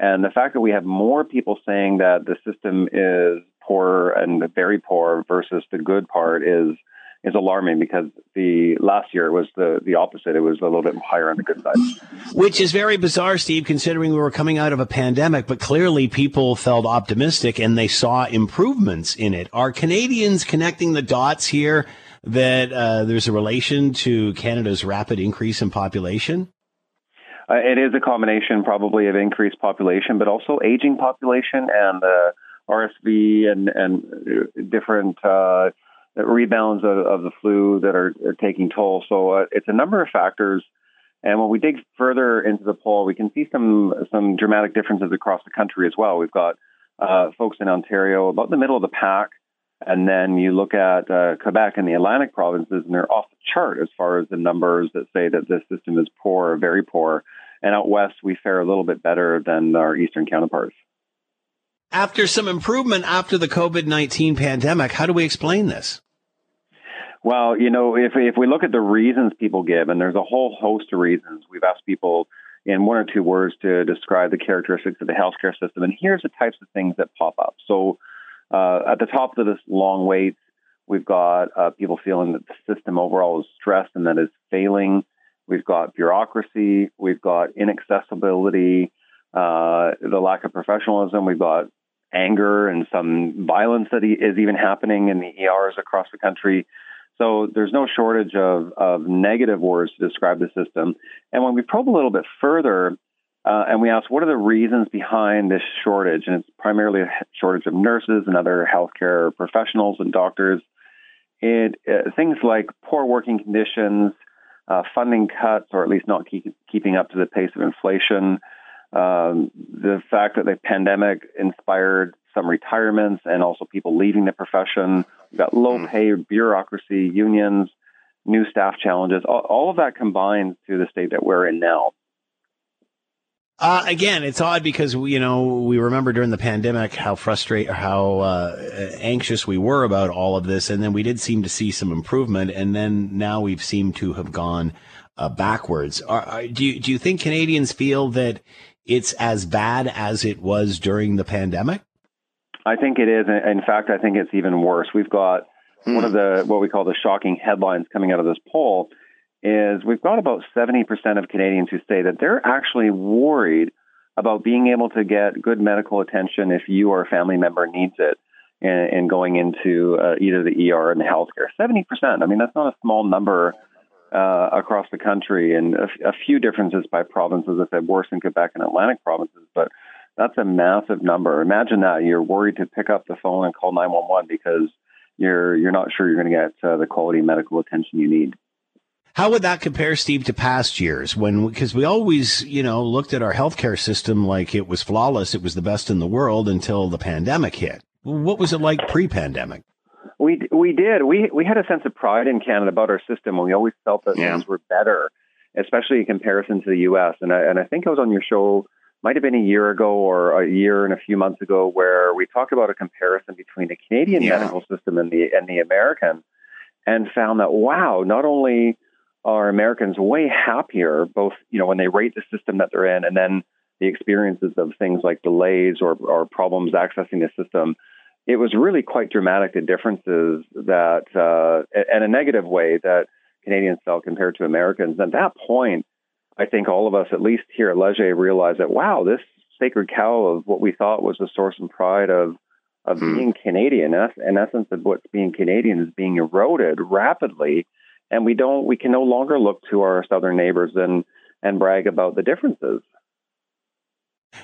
And the fact that we have more people saying that the system is poor and very poor versus the good part is is alarming because the last year was the the opposite. It was a little bit higher on the good side. Which is very bizarre, Steve, considering we were coming out of a pandemic, but clearly people felt optimistic and they saw improvements in it. Are Canadians connecting the dots here that uh, there's a relation to Canada's rapid increase in population? Uh, it is a combination, probably, of increased population, but also aging population and uh, RSV and and uh, different uh, rebounds of, of, the flu that are, are taking toll. So uh, it's a number of factors. And when we dig further into the poll, we can see some some dramatic differences across the country as well. We've got uh, folks in Ontario about the middle of the pack, and then you look at uh, Quebec and the Atlantic provinces, and they're off the chart as far as the numbers that say that this system is poor or very poor. And out west, we fare a little bit better than our eastern counterparts. After some improvement after the COVID 19 pandemic, how do we explain this? Well, you know, if if we look at the reasons people give, and there's a whole host of reasons, we've asked people in one or two words to describe the characteristics of the healthcare system, and here's the types of things that pop up. So, uh, at the top of this long waits, we've got uh, people feeling that the system overall is stressed and that is failing. We've got bureaucracy. We've got inaccessibility. Uh, the lack of professionalism. We've got anger and some violence that is even happening in the ERs across the country. So there's no shortage of, of negative words to describe the system. And when we probe a little bit further, uh, and we ask what are the reasons behind this shortage, and it's primarily a shortage of nurses and other healthcare professionals and doctors. It uh, things like poor working conditions, uh, funding cuts, or at least not keep, keeping up to the pace of inflation. Um, the fact that the pandemic inspired some retirements and also people leaving the profession. We've got low pay, bureaucracy, unions, new staff challenges. All, all of that combines to the state that we're in now. Uh, again, it's odd because you know we remember during the pandemic how frustrated, how uh, anxious we were about all of this, and then we did seem to see some improvement, and then now we've seemed to have gone uh, backwards. Are, do you do you think Canadians feel that it's as bad as it was during the pandemic? I think it is. In fact, I think it's even worse. We've got hmm. one of the what we call the shocking headlines coming out of this poll is we've got about 70% of Canadians who say that they're actually worried about being able to get good medical attention if you or a family member needs it and, and going into uh, either the ER and the healthcare. 70%. I mean, that's not a small number uh, across the country and a, a few differences by provinces. I said worse in Quebec and Atlantic provinces, but that's a massive number. Imagine that you're worried to pick up the phone and call 911 because you're you're not sure you're going to get uh, the quality medical attention you need. How would that compare, Steve, to past years when, because we always, you know, looked at our healthcare system like it was flawless, it was the best in the world until the pandemic hit. What was it like pre-pandemic? We we did. We we had a sense of pride in Canada about our system, and we always felt that yeah. things were better, especially in comparison to the U.S. And I, and I think I was on your show, might have been a year ago or a year and a few months ago, where we talked about a comparison between the Canadian yeah. medical system and the and the American, and found that wow, not only are Americans way happier, both you know when they rate the system that they're in, and then the experiences of things like delays or, or problems accessing the system. It was really quite dramatic the differences that, uh, in a negative way, that Canadians felt compared to Americans. At that point, I think all of us, at least here at Leger, realized that wow, this sacred cow of what we thought was the source and pride of of mm. being Canadian, in essence, of what's being Canadian is being eroded rapidly and we don't we can no longer look to our southern neighbors and and brag about the differences.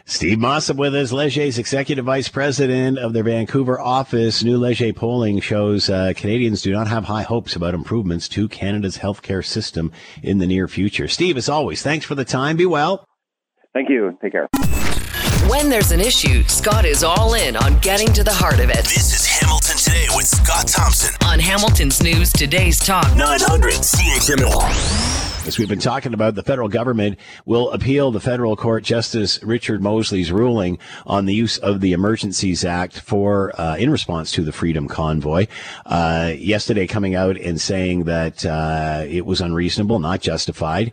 Steve Mossop with us, Leger's executive vice president of their Vancouver office. New Leger polling shows uh, Canadians do not have high hopes about improvements to Canada's healthcare system in the near future. Steve, as always, thanks for the time. Be well. Thank you. Take care. When there's an issue, Scott is all in on getting to the heart of it. This is Hamilton Today with Scott Thompson on Hamilton's News Today's Talk 900 CHML. As we've been talking about, the federal government will appeal the federal court Justice Richard Mosley's ruling on the use of the Emergencies Act for uh, in response to the Freedom Convoy. Uh, yesterday, coming out and saying that uh, it was unreasonable, not justified.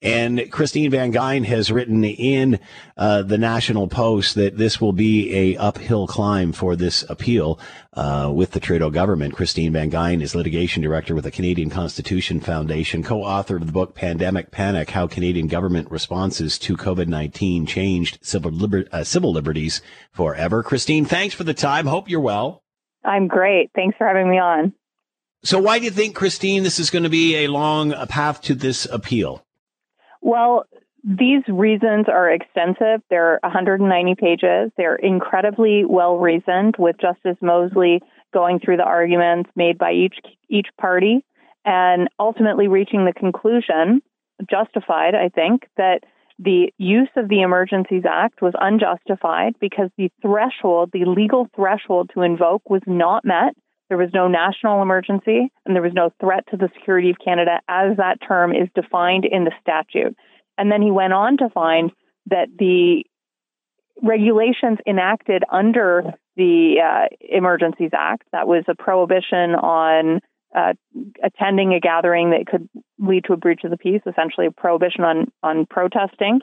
And Christine Van Geyn has written in uh, the National Post that this will be a uphill climb for this appeal uh, with the Trudeau government. Christine Van Geyn is litigation director with the Canadian Constitution Foundation, co-author of the book Pandemic Panic: How Canadian Government Responses to COVID-19 Changed Civil, Liber- uh, Civil Liberties Forever. Christine, thanks for the time. Hope you're well. I'm great. Thanks for having me on. So, why do you think, Christine, this is going to be a long path to this appeal? Well, these reasons are extensive. They're 190 pages. They're incredibly well reasoned, with Justice Mosley going through the arguments made by each each party, and ultimately reaching the conclusion, justified, I think, that the use of the Emergencies Act was unjustified because the threshold, the legal threshold to invoke, was not met. There was no national emergency, and there was no threat to the security of Canada as that term is defined in the statute. And then he went on to find that the regulations enacted under the uh, Emergencies Act, that was a prohibition on uh, attending a gathering that could lead to a breach of the peace, essentially a prohibition on, on protesting,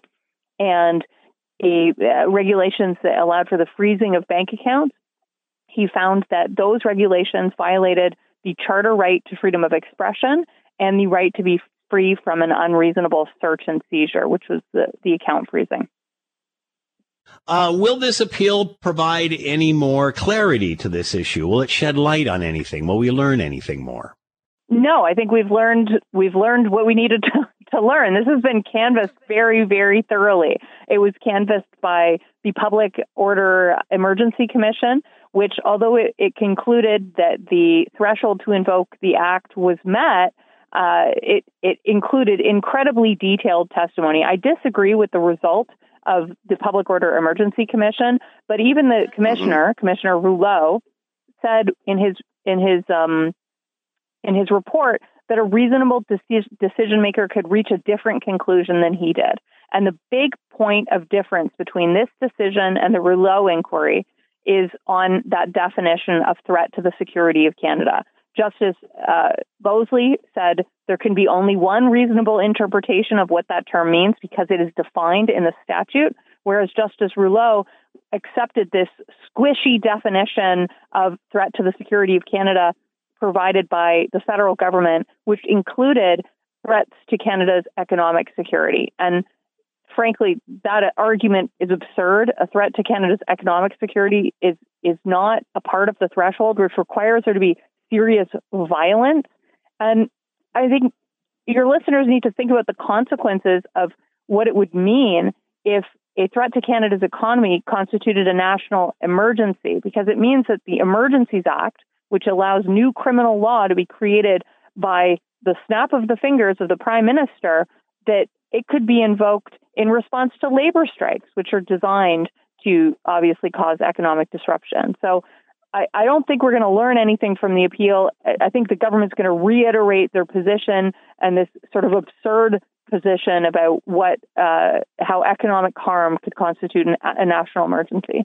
and a uh, regulations that allowed for the freezing of bank accounts. He found that those regulations violated the charter right to freedom of expression and the right to be free from an unreasonable search and seizure, which was the, the account freezing. Uh, will this appeal provide any more clarity to this issue? Will it shed light on anything? Will we learn anything more? No, I think we've learned we've learned what we needed to, (laughs) to learn. This has been canvassed very, very thoroughly. It was canvassed by the Public Order Emergency Commission, which, although it, it concluded that the threshold to invoke the act was met, uh, it, it included incredibly detailed testimony. I disagree with the result of the Public Order Emergency Commission, but even the commissioner, mm-hmm. Commissioner Rouleau, said in his in his um, in his report that a reasonable decision maker could reach a different conclusion than he did. And the big point of difference between this decision and the Rouleau inquiry is on that definition of threat to the security of Canada. Justice uh, Mosley said there can be only one reasonable interpretation of what that term means because it is defined in the statute, whereas Justice Rouleau accepted this squishy definition of threat to the security of Canada provided by the federal government, which included threats to Canada's economic security. And frankly, that argument is absurd. A threat to Canada's economic security is is not a part of the threshold, which requires there to be serious violence. And I think your listeners need to think about the consequences of what it would mean if a threat to Canada's economy constituted a national emergency, because it means that the Emergencies Act, which allows new criminal law to be created by the snap of the fingers of the Prime Minister, that it could be invoked in response to labor strikes, which are designed to obviously cause economic disruption. So I, I don't think we're going to learn anything from the appeal. I think the government's going to reiterate their position and this sort of absurd position about what uh, how economic harm could constitute an, a national emergency.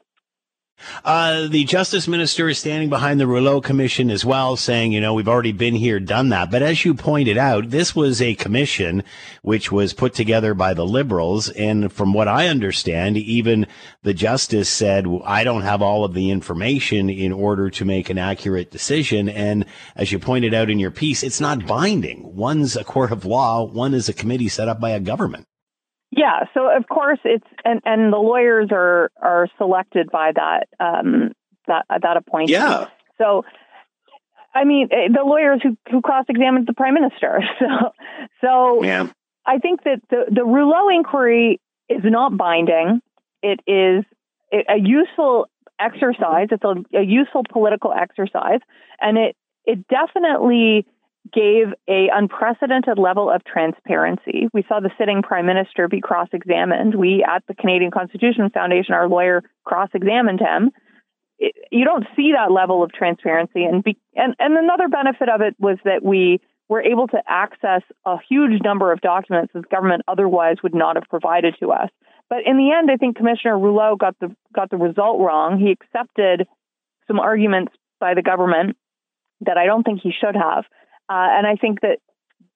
Uh, the justice minister is standing behind the Rouleau Commission as well, saying, you know, we've already been here, done that. But as you pointed out, this was a commission which was put together by the liberals. And from what I understand, even the justice said, I don't have all of the information in order to make an accurate decision. And as you pointed out in your piece, it's not binding. One's a court of law, one is a committee set up by a government. Yeah, so of course it's and and the lawyers are are selected by that um that that appointment. Yeah. So I mean eh, the lawyers who who cross examined the prime minister. (laughs) So so yeah. I think that the the Rouleau inquiry is not binding. It is a useful exercise. It's a, a useful political exercise, and it it definitely gave a unprecedented level of transparency. We saw the sitting prime minister be cross-examined. We at the Canadian Constitution Foundation, our lawyer cross-examined him. It, you don't see that level of transparency, and, be, and and another benefit of it was that we were able to access a huge number of documents that the government otherwise would not have provided to us. But in the end, I think Commissioner Rouleau got the got the result wrong. He accepted some arguments by the government that I don't think he should have. Uh, and I think that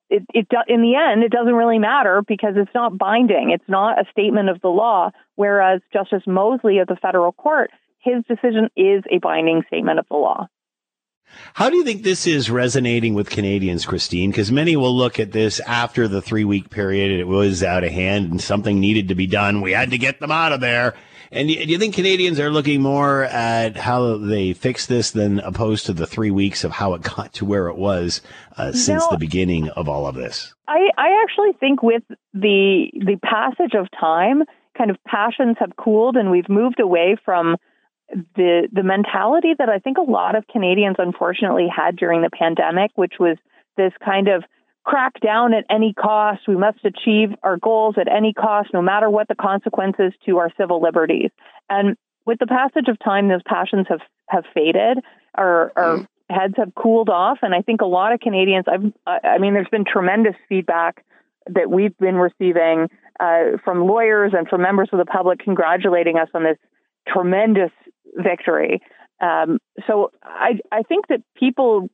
it, it in the end, it doesn't really matter because it's not binding. It's not a statement of the law. Whereas Justice Mosley of the federal court, his decision is a binding statement of the law. How do you think this is resonating with Canadians, Christine? Because many will look at this after the three week period. It was out of hand and something needed to be done. We had to get them out of there. And do you think Canadians are looking more at how they fix this than opposed to the three weeks of how it got to where it was uh, since the beginning of all of this? I, I actually think with the the passage of time, kind of passions have cooled, and we've moved away from the the mentality that I think a lot of Canadians unfortunately had during the pandemic, which was this kind of crack down at any cost. We must achieve our goals at any cost, no matter what the consequences to our civil liberties. And with the passage of time, those passions have, have faded. Our, our mm. heads have cooled off. And I think a lot of Canadians, I've, I mean, there's been tremendous feedback that we've been receiving uh, from lawyers and from members of the public congratulating us on this tremendous victory. Um, so I, I think that people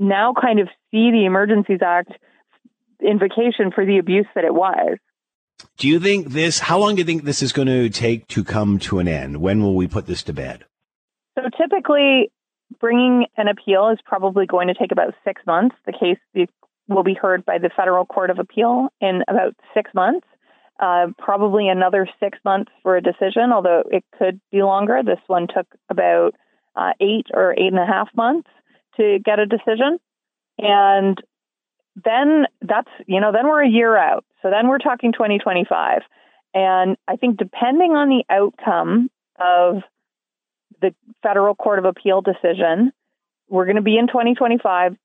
now kind of see the Emergencies Act invocation for the abuse that it was. Do you think this, how long do you think this is going to take to come to an end? When will we put this to bed? So typically, bringing an appeal is probably going to take about six months. The case will be heard by the Federal Court of Appeal in about six months. Uh, probably another six months for a decision, although it could be longer. This one took about uh, eight or eight and a half months to get a decision. And then that's, you know, then we're a year out. So then we're talking 2025. And I think depending on the outcome of the Federal Court of Appeal decision, we're going to be in 2025.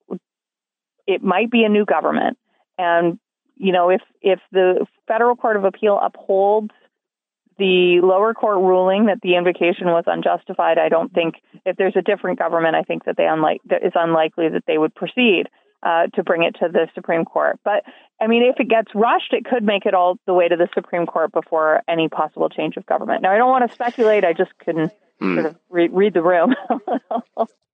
It might be a new government. And, you know, if, if the Federal Court of Appeal upholds the lower court ruling that the invocation was unjustified, I don't think if there's a different government, I think that they unlike that is unlikely that they would proceed. uh, to bring it to the Supreme Court. But I mean, if it gets rushed, it could make it all the way to the Supreme Court before any possible change of government. Now, I don't want to speculate. I just couldn't mm. sort of re- read the room. (laughs)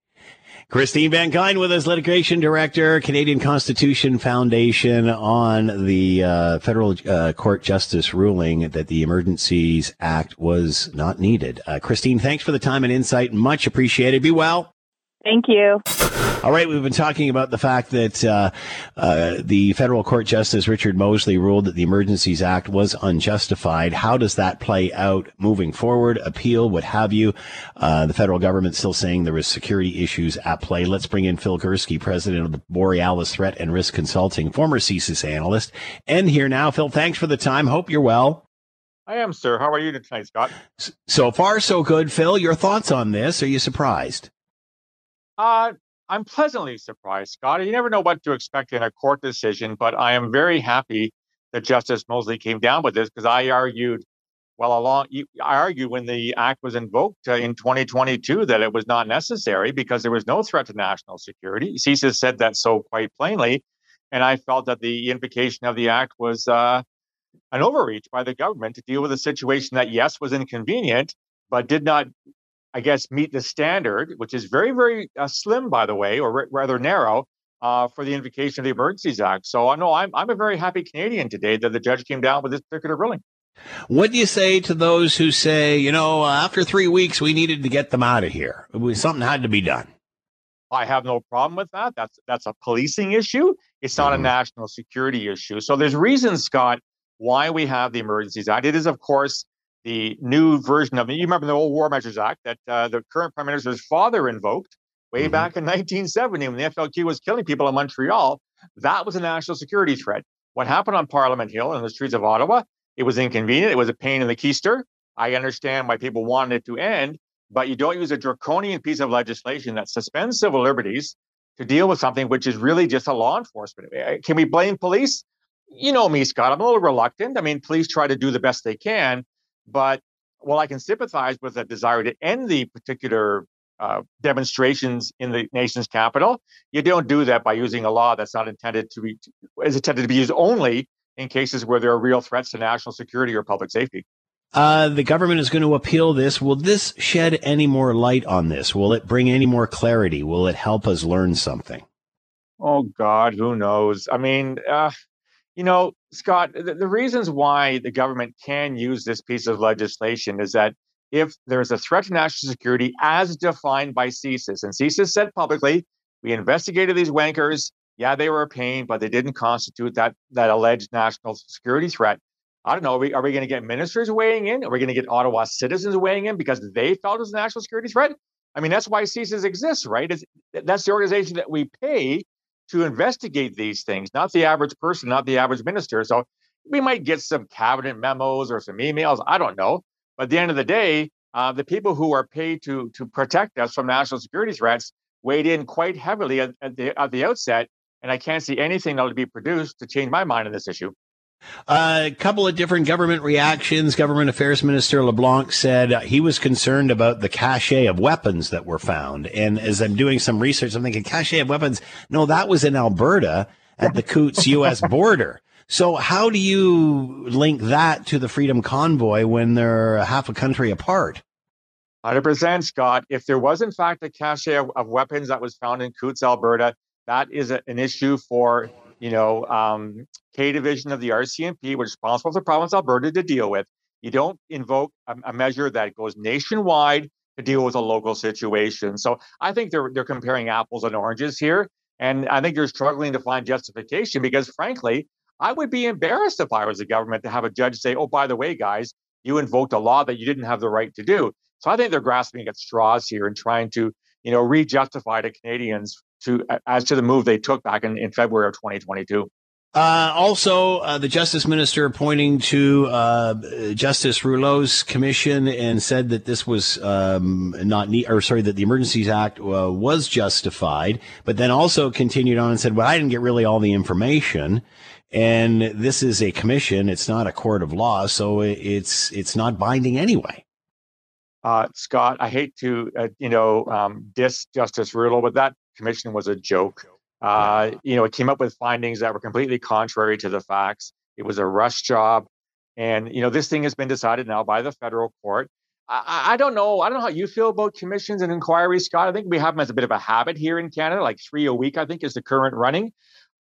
Christine Van Geyn with us, litigation director, Canadian Constitution Foundation, on the uh, federal uh, court justice ruling that the Emergencies Act was not needed. Uh, Christine, thanks for the time and insight. Much appreciated. Be well. Thank you. All right, we've been talking about the fact that uh, uh, the federal court justice Richard Mosley ruled that the Emergencies Act was unjustified. How does that play out moving forward? Appeal, what have you? Uh, the federal government still saying there was security issues at play. Let's bring in Phil Gurski, president of the Borealis Threat and Risk Consulting, former CSIS analyst, and here now. Phil, thanks for the time. Hope you're well. I am, sir. How are you tonight, Scott? So far, so good. Phil, your thoughts on this? Are you surprised? Uh, I'm pleasantly surprised, Scott. You never know what to expect in a court decision, but I am very happy that Justice Mosley came down with this because I argued, well, along I argued when the act was invoked uh, in 2022 that it was not necessary because there was no threat to national security. CSIS said that so quite plainly, and I felt that the invocation of the act was uh, an overreach by the government to deal with a situation that yes was inconvenient, but did not I guess, meet the standard, which is very, very uh, slim, by the way, or r- rather narrow, uh, for the invocation of the Emergencies Act. So I know I'm, I'm a very happy Canadian today that the judge came down with this particular ruling. What do you say to those who say, you know, after three weeks, we needed to get them out of here? Something had to be done. I have no problem with that. That's that's a policing issue. It's not mm-hmm. a national security issue. So there's reasons, Scott, why we have the Emergencies Act. It is, of course, the new version of it. You remember the old War Measures Act that uh, the current prime minister's father invoked way mm-hmm. back in (laughs) 1970 when the FLQ was killing people in Montreal. That was a national security threat. What happened on Parliament Hill in the streets of Ottawa? It was inconvenient. It was a pain in the keister. I understand why people wanted it to end, but you don't use a draconian piece of legislation that suspends civil liberties to deal with something which is really just a law enforcement. Eh, can we blame police? You know me, Scott. I'm a little reluctant. I mean, police try to do the best they can, but while I can sympathize with a desire to end the particular uh, demonstrations in the nation's capital, you don't do that by using a law that's not intended to be is intended to be used only in cases where there are real threats to national security or public safety. Uh, the government is going to appeal this. Will this shed any more light on this? Will it bring any more clarity? Will it help us learn something? Oh God, who knows? I mean, uh, you know, Scott, the, the, reasons why the government can use this piece of legislation is that if there's a threat to national security as defined by CSIS, and CSIS said publicly, we investigated these wankers. Yeah, they were a pain, but they didn't constitute that that alleged national security threat. I don't know. Are we, are we going to get ministers weighing in? Are we going to get Ottawa citizens weighing in because they felt it was a national security threat? I mean, that's why CSIS exists, right? It's, that's the organization that we pay to investigate these things, not the average person, not the average minister. So we might get some cabinet memos or some emails. I don't know. But at the end of the day, uh, the people who are paid to to protect us from national security threats weighed in quite heavily at, at the at the outset, and I can't see anything that will be produced to change my mind on this issue. A couple of different government reactions. Government Affairs Minister LeBlanc said he was concerned about the cache of weapons that were found. And as I'm doing some research, I'm thinking cache of weapons. No, that was in Alberta at the Coutts U.S. (laughs) border. So how do you link that to the Freedom Convoy when they're half a country apart? 100% Scott. If there was in fact a cache of, of weapons that was found in Coutts, Alberta, that is a, an issue for you know, um, K division of the RCMP, which is responsible for the province of Alberta to deal with. You don't invoke a, a, measure that goes nationwide to deal with a local situation. So I think they're they're comparing apples and oranges here, and I think they're struggling to find justification because, frankly, I would be embarrassed if I was the government to have a judge say, "Oh, by the way, guys, you invoked a law that you didn't have the right to do." So I think they're grasping at straws here and trying to, you know, re-justify to Canadians to as to the move they took back in, in February of 2022. Uh, also, uh, the justice minister pointing to uh, Justice Rouleau's commission and said that this was um, not need, or sorry, that the Emergencies Act uh, was justified, but then also continued on and said, "Well, I didn't get really all the information." And this is a commission; it's not a court of law, so it's it's not binding anyway. Uh, Scott, I hate to uh, you know um, diss Justice Rouleau, but that commission was a joke. Uh, you know, it came up with findings that were completely contrary to the facts. It was a rush job. And, you know, this thing has been decided now by the federal court. I, I don't know. I don't know how you feel about commissions and inquiries, Scott. I think we have them as a bit of a habit here in Canada, like three a week, I think is the current running.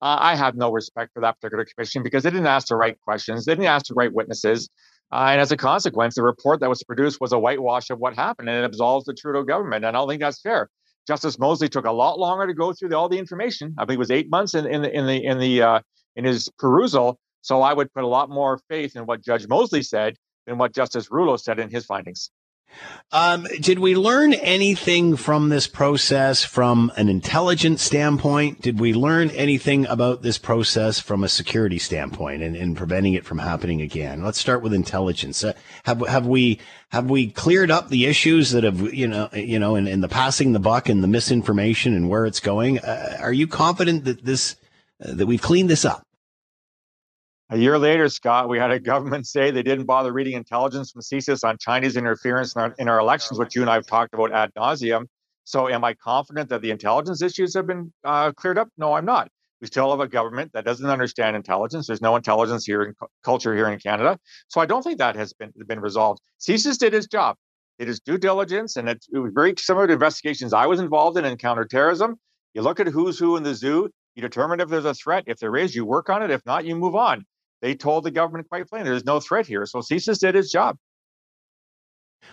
Uh, I have no respect for that particular commission because they didn't ask the right questions. They didn't ask the right witnesses. Uh, and as a consequence, the report that was produced was a whitewash of what happened and it absolves the Trudeau government. And I don't think that's fair. Justice Mosley took a lot longer to go through the, all the information. I think it was eight months in, in the in the in the uh, in his perusal. So I would put a lot more faith in what Judge Mosley said than what Justice Rouleau said in his findings. Um, did we learn anything from this process from an intelligence standpoint? Did we learn anything about this process from a security standpoint and, and preventing it from happening again? Let's start with intelligence. Uh, have have we have we cleared up the issues that have you know you know in, in the passing the buck and the misinformation and where it's going? Uh, are you confident that this uh, that we've cleaned this up? A year later, Scott, we had a (laughs) government say they didn't bother reading intelligence from CSIS on Chinese interference in our, in our elections, which you and I have talked about ad nauseum. So, am I confident that the intelligence issues have been uh, cleared up? No, I'm not. We still have a government that doesn't understand intelligence. There's no intelligence here in culture here in Canada. So, I don't think that has been been resolved. CSIS did his job. It is due diligence, and it, it was very similar to investigations I was involved in in counterterrorism. You look at who's who in the zoo. You determine if there's a threat. If there is, you work on it. If not, you move on they told the government quite plainly there's no threat here. So CSIS did his job.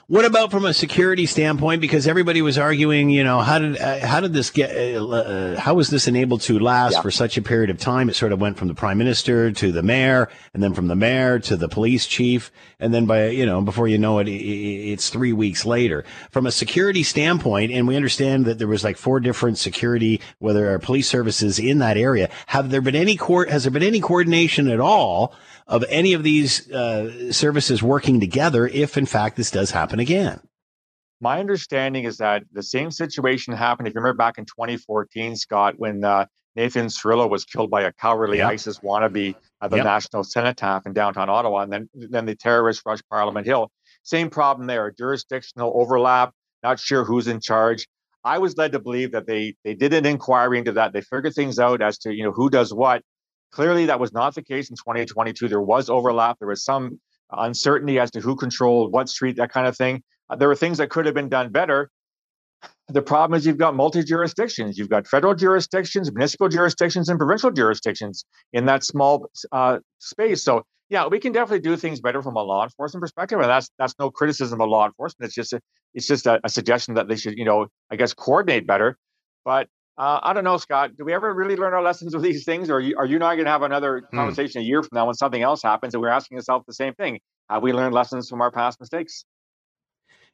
What about from a security standpoint? Because everybody was arguing, you know, how did uh, how did this get? Uh, uh, how was this enabled to last yeah. for such a period of time? It sort of went from the prime minister to the mayor, and then from the mayor to the police chief, and then by you know before you know it, it it's three weeks later. From a security standpoint, and we understand that there was like four different security, whether police services in that area. Have there been any court? Has there been any coordination at all? Of any of these uh, services working together if, in fact, this does happen again. My understanding is that the same situation happened. If you remember back in 2014, Scott, when uh, Nathan Cirillo was killed by a cowardly yep. ISIS wannabe at the yep. National Cenotaph in downtown Ottawa, and then then the terrorists rushed Parliament Hill. Same problem there: jurisdictional overlap. Not sure who's in charge. I was led to believe that they they did an inquiry into that. They figured things out as to you know who does what, Clearly, that was not the case in 2022. There was overlap. There was some uncertainty as to who controlled what street, that kind of thing. Uh, there were things that could have been done better. The problem is you've got multi jurisdictions. You've got federal jurisdictions, municipal jurisdictions, and provincial jurisdictions in that small uh, space. So, yeah, we can definitely do things better from a law enforcement perspective, and that's that's no criticism of law enforcement. It's just a, it's just a, a suggestion that they should, you know, I guess coordinate better. But uh, I don't know, Scott. Do we ever really learn our lessons with these things, or are you, are you not going to have another hmm. conversation a year from now when something else happens and we're asking ourselves the same thing? Have we learned lessons from our past mistakes?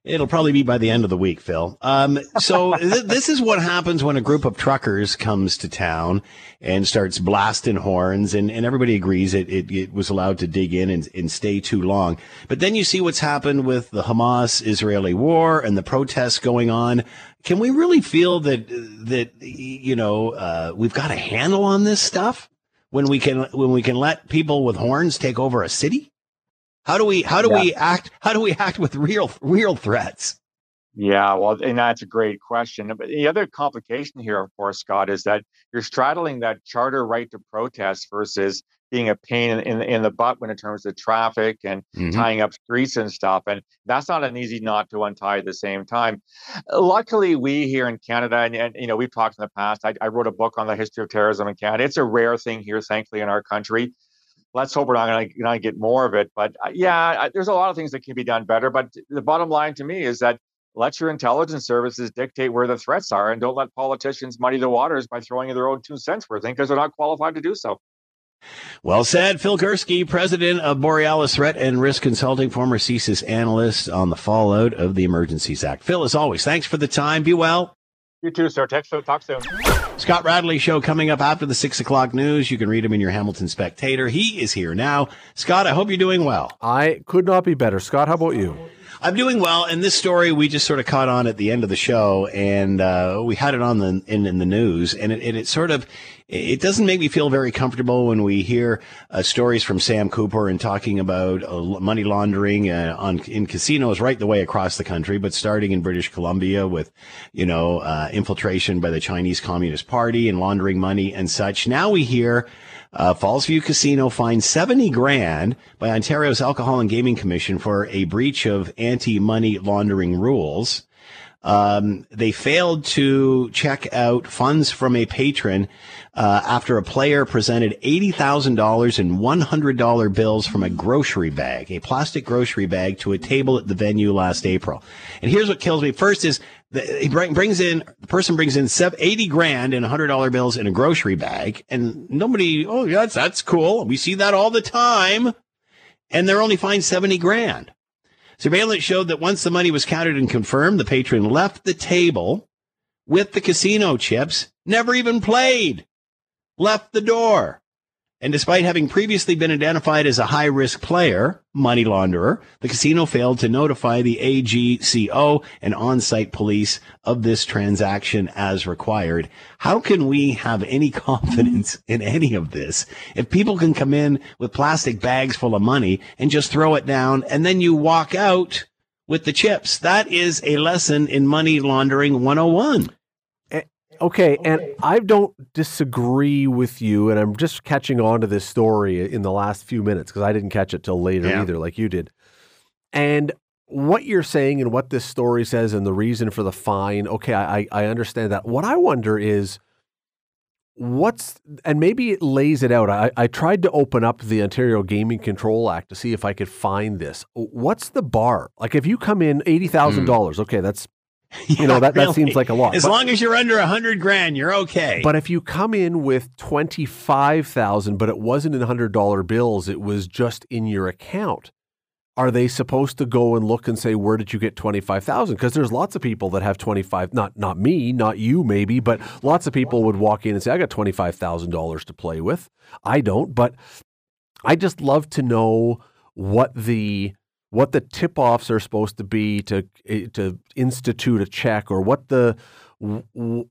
It'll probably be by the end of the week, Phil. Um, so (laughs) th- this is what happens when a group of truckers comes to town and starts blasting horns, and, and everybody agrees it, it, it was allowed to dig in and, and stay too long. But then you see what's happened with the Hamas-Israeli war and the protests going on. Can we really feel that that you know uh, we've got a handle on this stuff when we can when we can let people with horns take over a city? How do we how do yeah. we act how do we act with real real threats? Yeah, well, and that's a great question. But the other complication here, of course, Scott, is that you're straddling that charter right to protest versus being a pain in, in, in the butt when in terms of traffic and mm-hmm. tying up streets and stuff. And that's not an easy knot to untie at the same time. Luckily, we here in Canada, and, and you know, we've talked in the past. I, I wrote a book on the history of terrorism in Canada. It's a rare thing here, thankfully, in our country let's hope we're not going to get more of it. But uh, yeah, there's a lot of things that can be done better. But the bottom line to me is that let your intelligence services dictate where the threats are and don't let politicians muddy the waters by throwing in their own two cents worth because they're not qualified to do so. Well said. Phil Gurski, president of Borealis Threat and Risk Consulting, former CSIS analyst on the fallout of the Emergencies Act. Phil, as always, thanks for the time. Be well. You too, sir. Text, talk soon. Scott Radley show coming up after the six o'clock news. You can read him in your Hamilton Spectator. He is here now. Scott, I hope you're doing well. I could not be better. Scott, how about you? I'm doing well, and this story we just sort of caught on at the end of the show, and uh, we had it on the in, in the news, and it, it, it, sort of it doesn't make me feel very comfortable when we hear uh, stories from Sam Cooper and talking about uh, money laundering uh, on in casinos right the way across the country, but starting in British Columbia with you know uh, infiltration by the Chinese Communist Party and laundering money and such. Now we hear uh, Fallsview Casino fined 70 grand by Ontario's Alcohol and Gaming Commission for a breach of anti-money laundering rules. Um, they failed to check out funds from a patron uh, after a player presented $80,000 in $100 bills from a grocery bag, a plastic grocery bag, to a table at the venue last April. And here's what kills me. First is he brings in the person brings in 80 grand in $100 bills in a grocery bag, and nobody. Oh, yeah, that's that's cool. We see that all the time, and they're only fined 70 grand. Surveillance showed that once the money was counted and confirmed, the patron left the table with the casino chips, never even played, left the door. And despite having previously been identified as a high risk player, money launderer, the casino failed to notify the AGCO and on site police of this transaction as required. How can we have any (laughs) confidence in any of this if people can come in with plastic bags full of money and just throw it down and then you walk out with the chips? That is a lesson in money laundering 101. Okay, and I don't disagree with you, and I'm just catching on to this story in the last few minutes because I didn't catch it till later yeah. either, like you did. And what you're saying and what this story says and the reason for the fine, okay, I, I understand that. What I wonder is what's, and maybe it lays it out. I, I tried to open up the Ontario Gaming Control Act to see if I could find this. What's the bar? Like if you come in $80,000, mm. okay, that's (laughs) you know that, really. that seems like a lot. As but, long as you're under a hundred grand, you're okay. But if you come in with twenty five thousand, but it wasn't in hundred dollar bills, it was just in your account. Are they supposed to go and look and say where did you get twenty five thousand? Because there's lots of people that have twenty five. Not not me, not you, maybe, but lots of people would walk in and say, "I got twenty five thousand dollars to play with." I don't, but I just love to know what the what the tip offs are supposed to be to eh, to institute a check or what the w-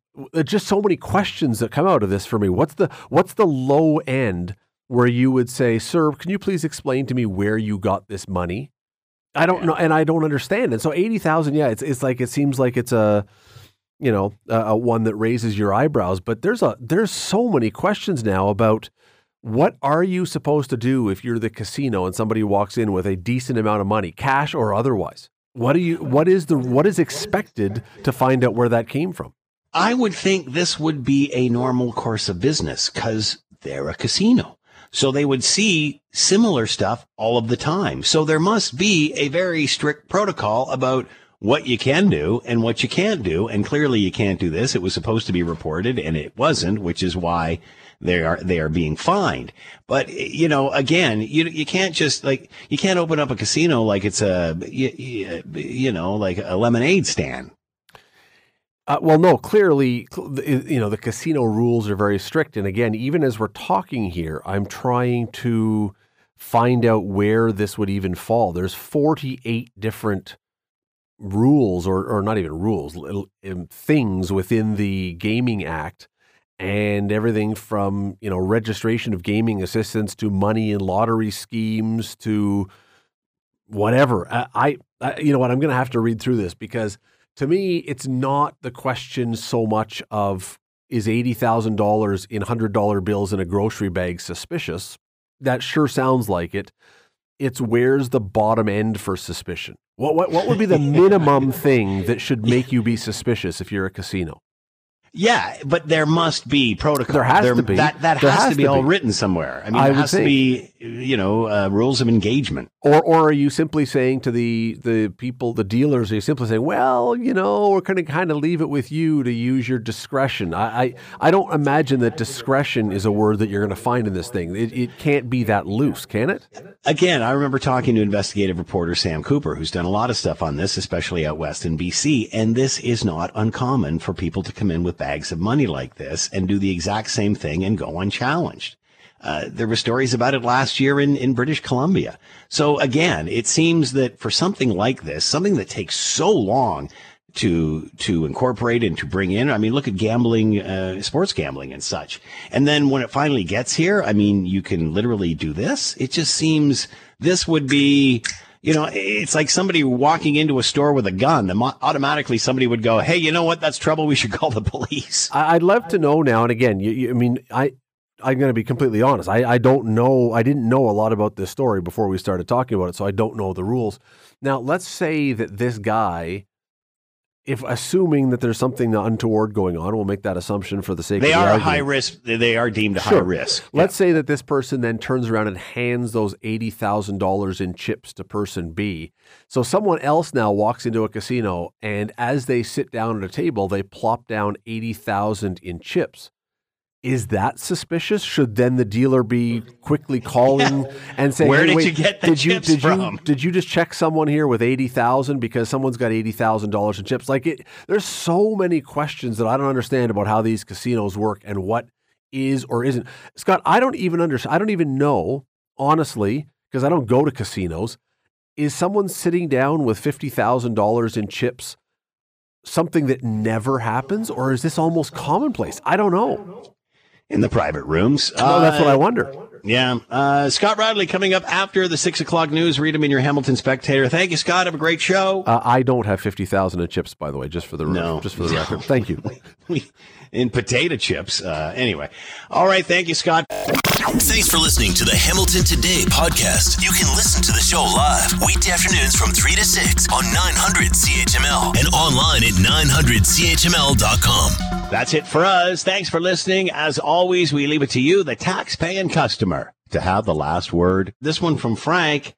just so many questions that come out of this for me. What's the what's the low end where you would say, "Sir, can you please explain to me where you got this money?" I don't yeah. know, and I don't understand. And so eighty thousand, yeah, it's it's like it seems like it's a you know a, a one that raises your eyebrows. But there's a there's so many questions now about what are you supposed to do if you're the casino and somebody walks in with a decent amount of money, cash or otherwise? What do you what is the what is expected to find out where that came from? I would think this would be a normal course of business cuz they're a casino. So they would see similar stuff all of the time. So there must be a very strict protocol about what you can do and what you can't do. And clearly you can't do this. It was supposed to be reported and it wasn't, which is why they are they are being fined. But you know, again, you you can't just like you can't open up a casino like it's a you, you know like a lemonade stand. Uh, well, no, clearly, you know, the casino rules are very strict. And again, even as we're talking here, I'm trying to find out where this would even fall. There's 48 different rules, or, or not even rules, things within the Gaming Act and everything from you know registration of gaming assistants to money and lottery schemes to whatever. I, I you know what I'm going to have to read through this because to me it's not the question so much of is eighty thousand dollars in hundred dollar bills in a grocery bag suspicious. That sure sounds like it. It's where's the bottom end for suspicion. What what what would be the (laughs) minimum thing that should make you be suspicious if you're a casino? Yeah, but there must be protocol. There has there, to be. That that has, has, to be to all be. written somewhere. I mean, I there has to be, you know, uh, rules of engagement. Or or are you simply saying to the the people, the dealers, are you simply saying, well, you know, we're going to kind of leave it with you to use your discretion? I, I, I don't imagine that discretion is a word that you're going to find in this thing. It, it can't be that loose, can it? Again, I remember talking to investigative reporter Sam Cooper, who's done a lot of stuff on this, especially out west in BC, and this is not uncommon for people to come in with bags of money like this and do the exact same thing and go unchallenged. Uh, there were stories about it last year in, in British Columbia. So again, it seems that for something like this, something that takes so long to to incorporate and to bring in. I mean, look at gambling, uh, sports gambling and such. And then when it finally gets here, I mean, you can literally do this. It just seems this would be. You know, it's like somebody walking into a store with a gun. Automatically, somebody would go, "Hey, you know what? That's trouble. We should (laughs) call the police." I'd love to know now. And again, you, you, I mean, I I'm going to be completely honest. I, I don't know. I didn't know a lot about this story before we started talking about it, so I don't know the rules. Now, let's say that this guy if assuming that there's something untoward going on, we'll make that assumption for the sake they of the are a high risk. They are deemed sure. high risk. Let's yeah. say that this person then turns around and hands those eighty thousand dollars in chips to person B. So someone else now walks into a casino, and as they sit down at a table, they plop down eighty thousand in chips is that suspicious? Should then the dealer be quickly calling (laughs) yeah. and saying, "Where hey, did wait, you get the did chips you, did from? You, did you just check someone here with eighty thousand because someone's got eighty thousand dollars in chips?" Like it, there's so many questions that I don't understand about how these casinos work and what is or isn't. Scott, I don't even understand. I don't even know honestly because I don't go to casinos. Is someone sitting down with fifty thousand dollars in chips? Something that never happens, or is this almost commonplace? I don't know in the private rooms. No, that's what I wonder. Yeah. Uh, Scott Radley coming up after the six o'clock news. Read them in your Hamilton Spectator. Thank you, Scott. Have a great show. Uh, I don't have 50,000 in chips, by the way, just for the, no. just for the record. (laughs) Thank you. (laughs) in potato chips. Uh, anyway. All right. Thank you, Scott. Thanks for listening to the Hamilton Today podcast. You can listen to the show live weekday afternoons from 3 to 6 on 900 CHML and online at 900CHML.com. That's it for us. Thanks for listening. As always, we leave it to you, the tax-paying customer, to have the last word. This one from Frank.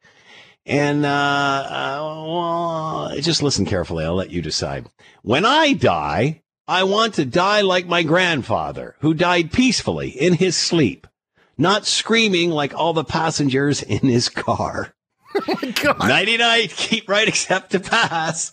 And, uh, uh, well, just listen carefully. I'll let you decide. When I die, I want to die like my grandfather, who died peacefully in his sleep not screaming like all the passengers in his car. (laughs) Oh. Nighty night. Keep right except to pass.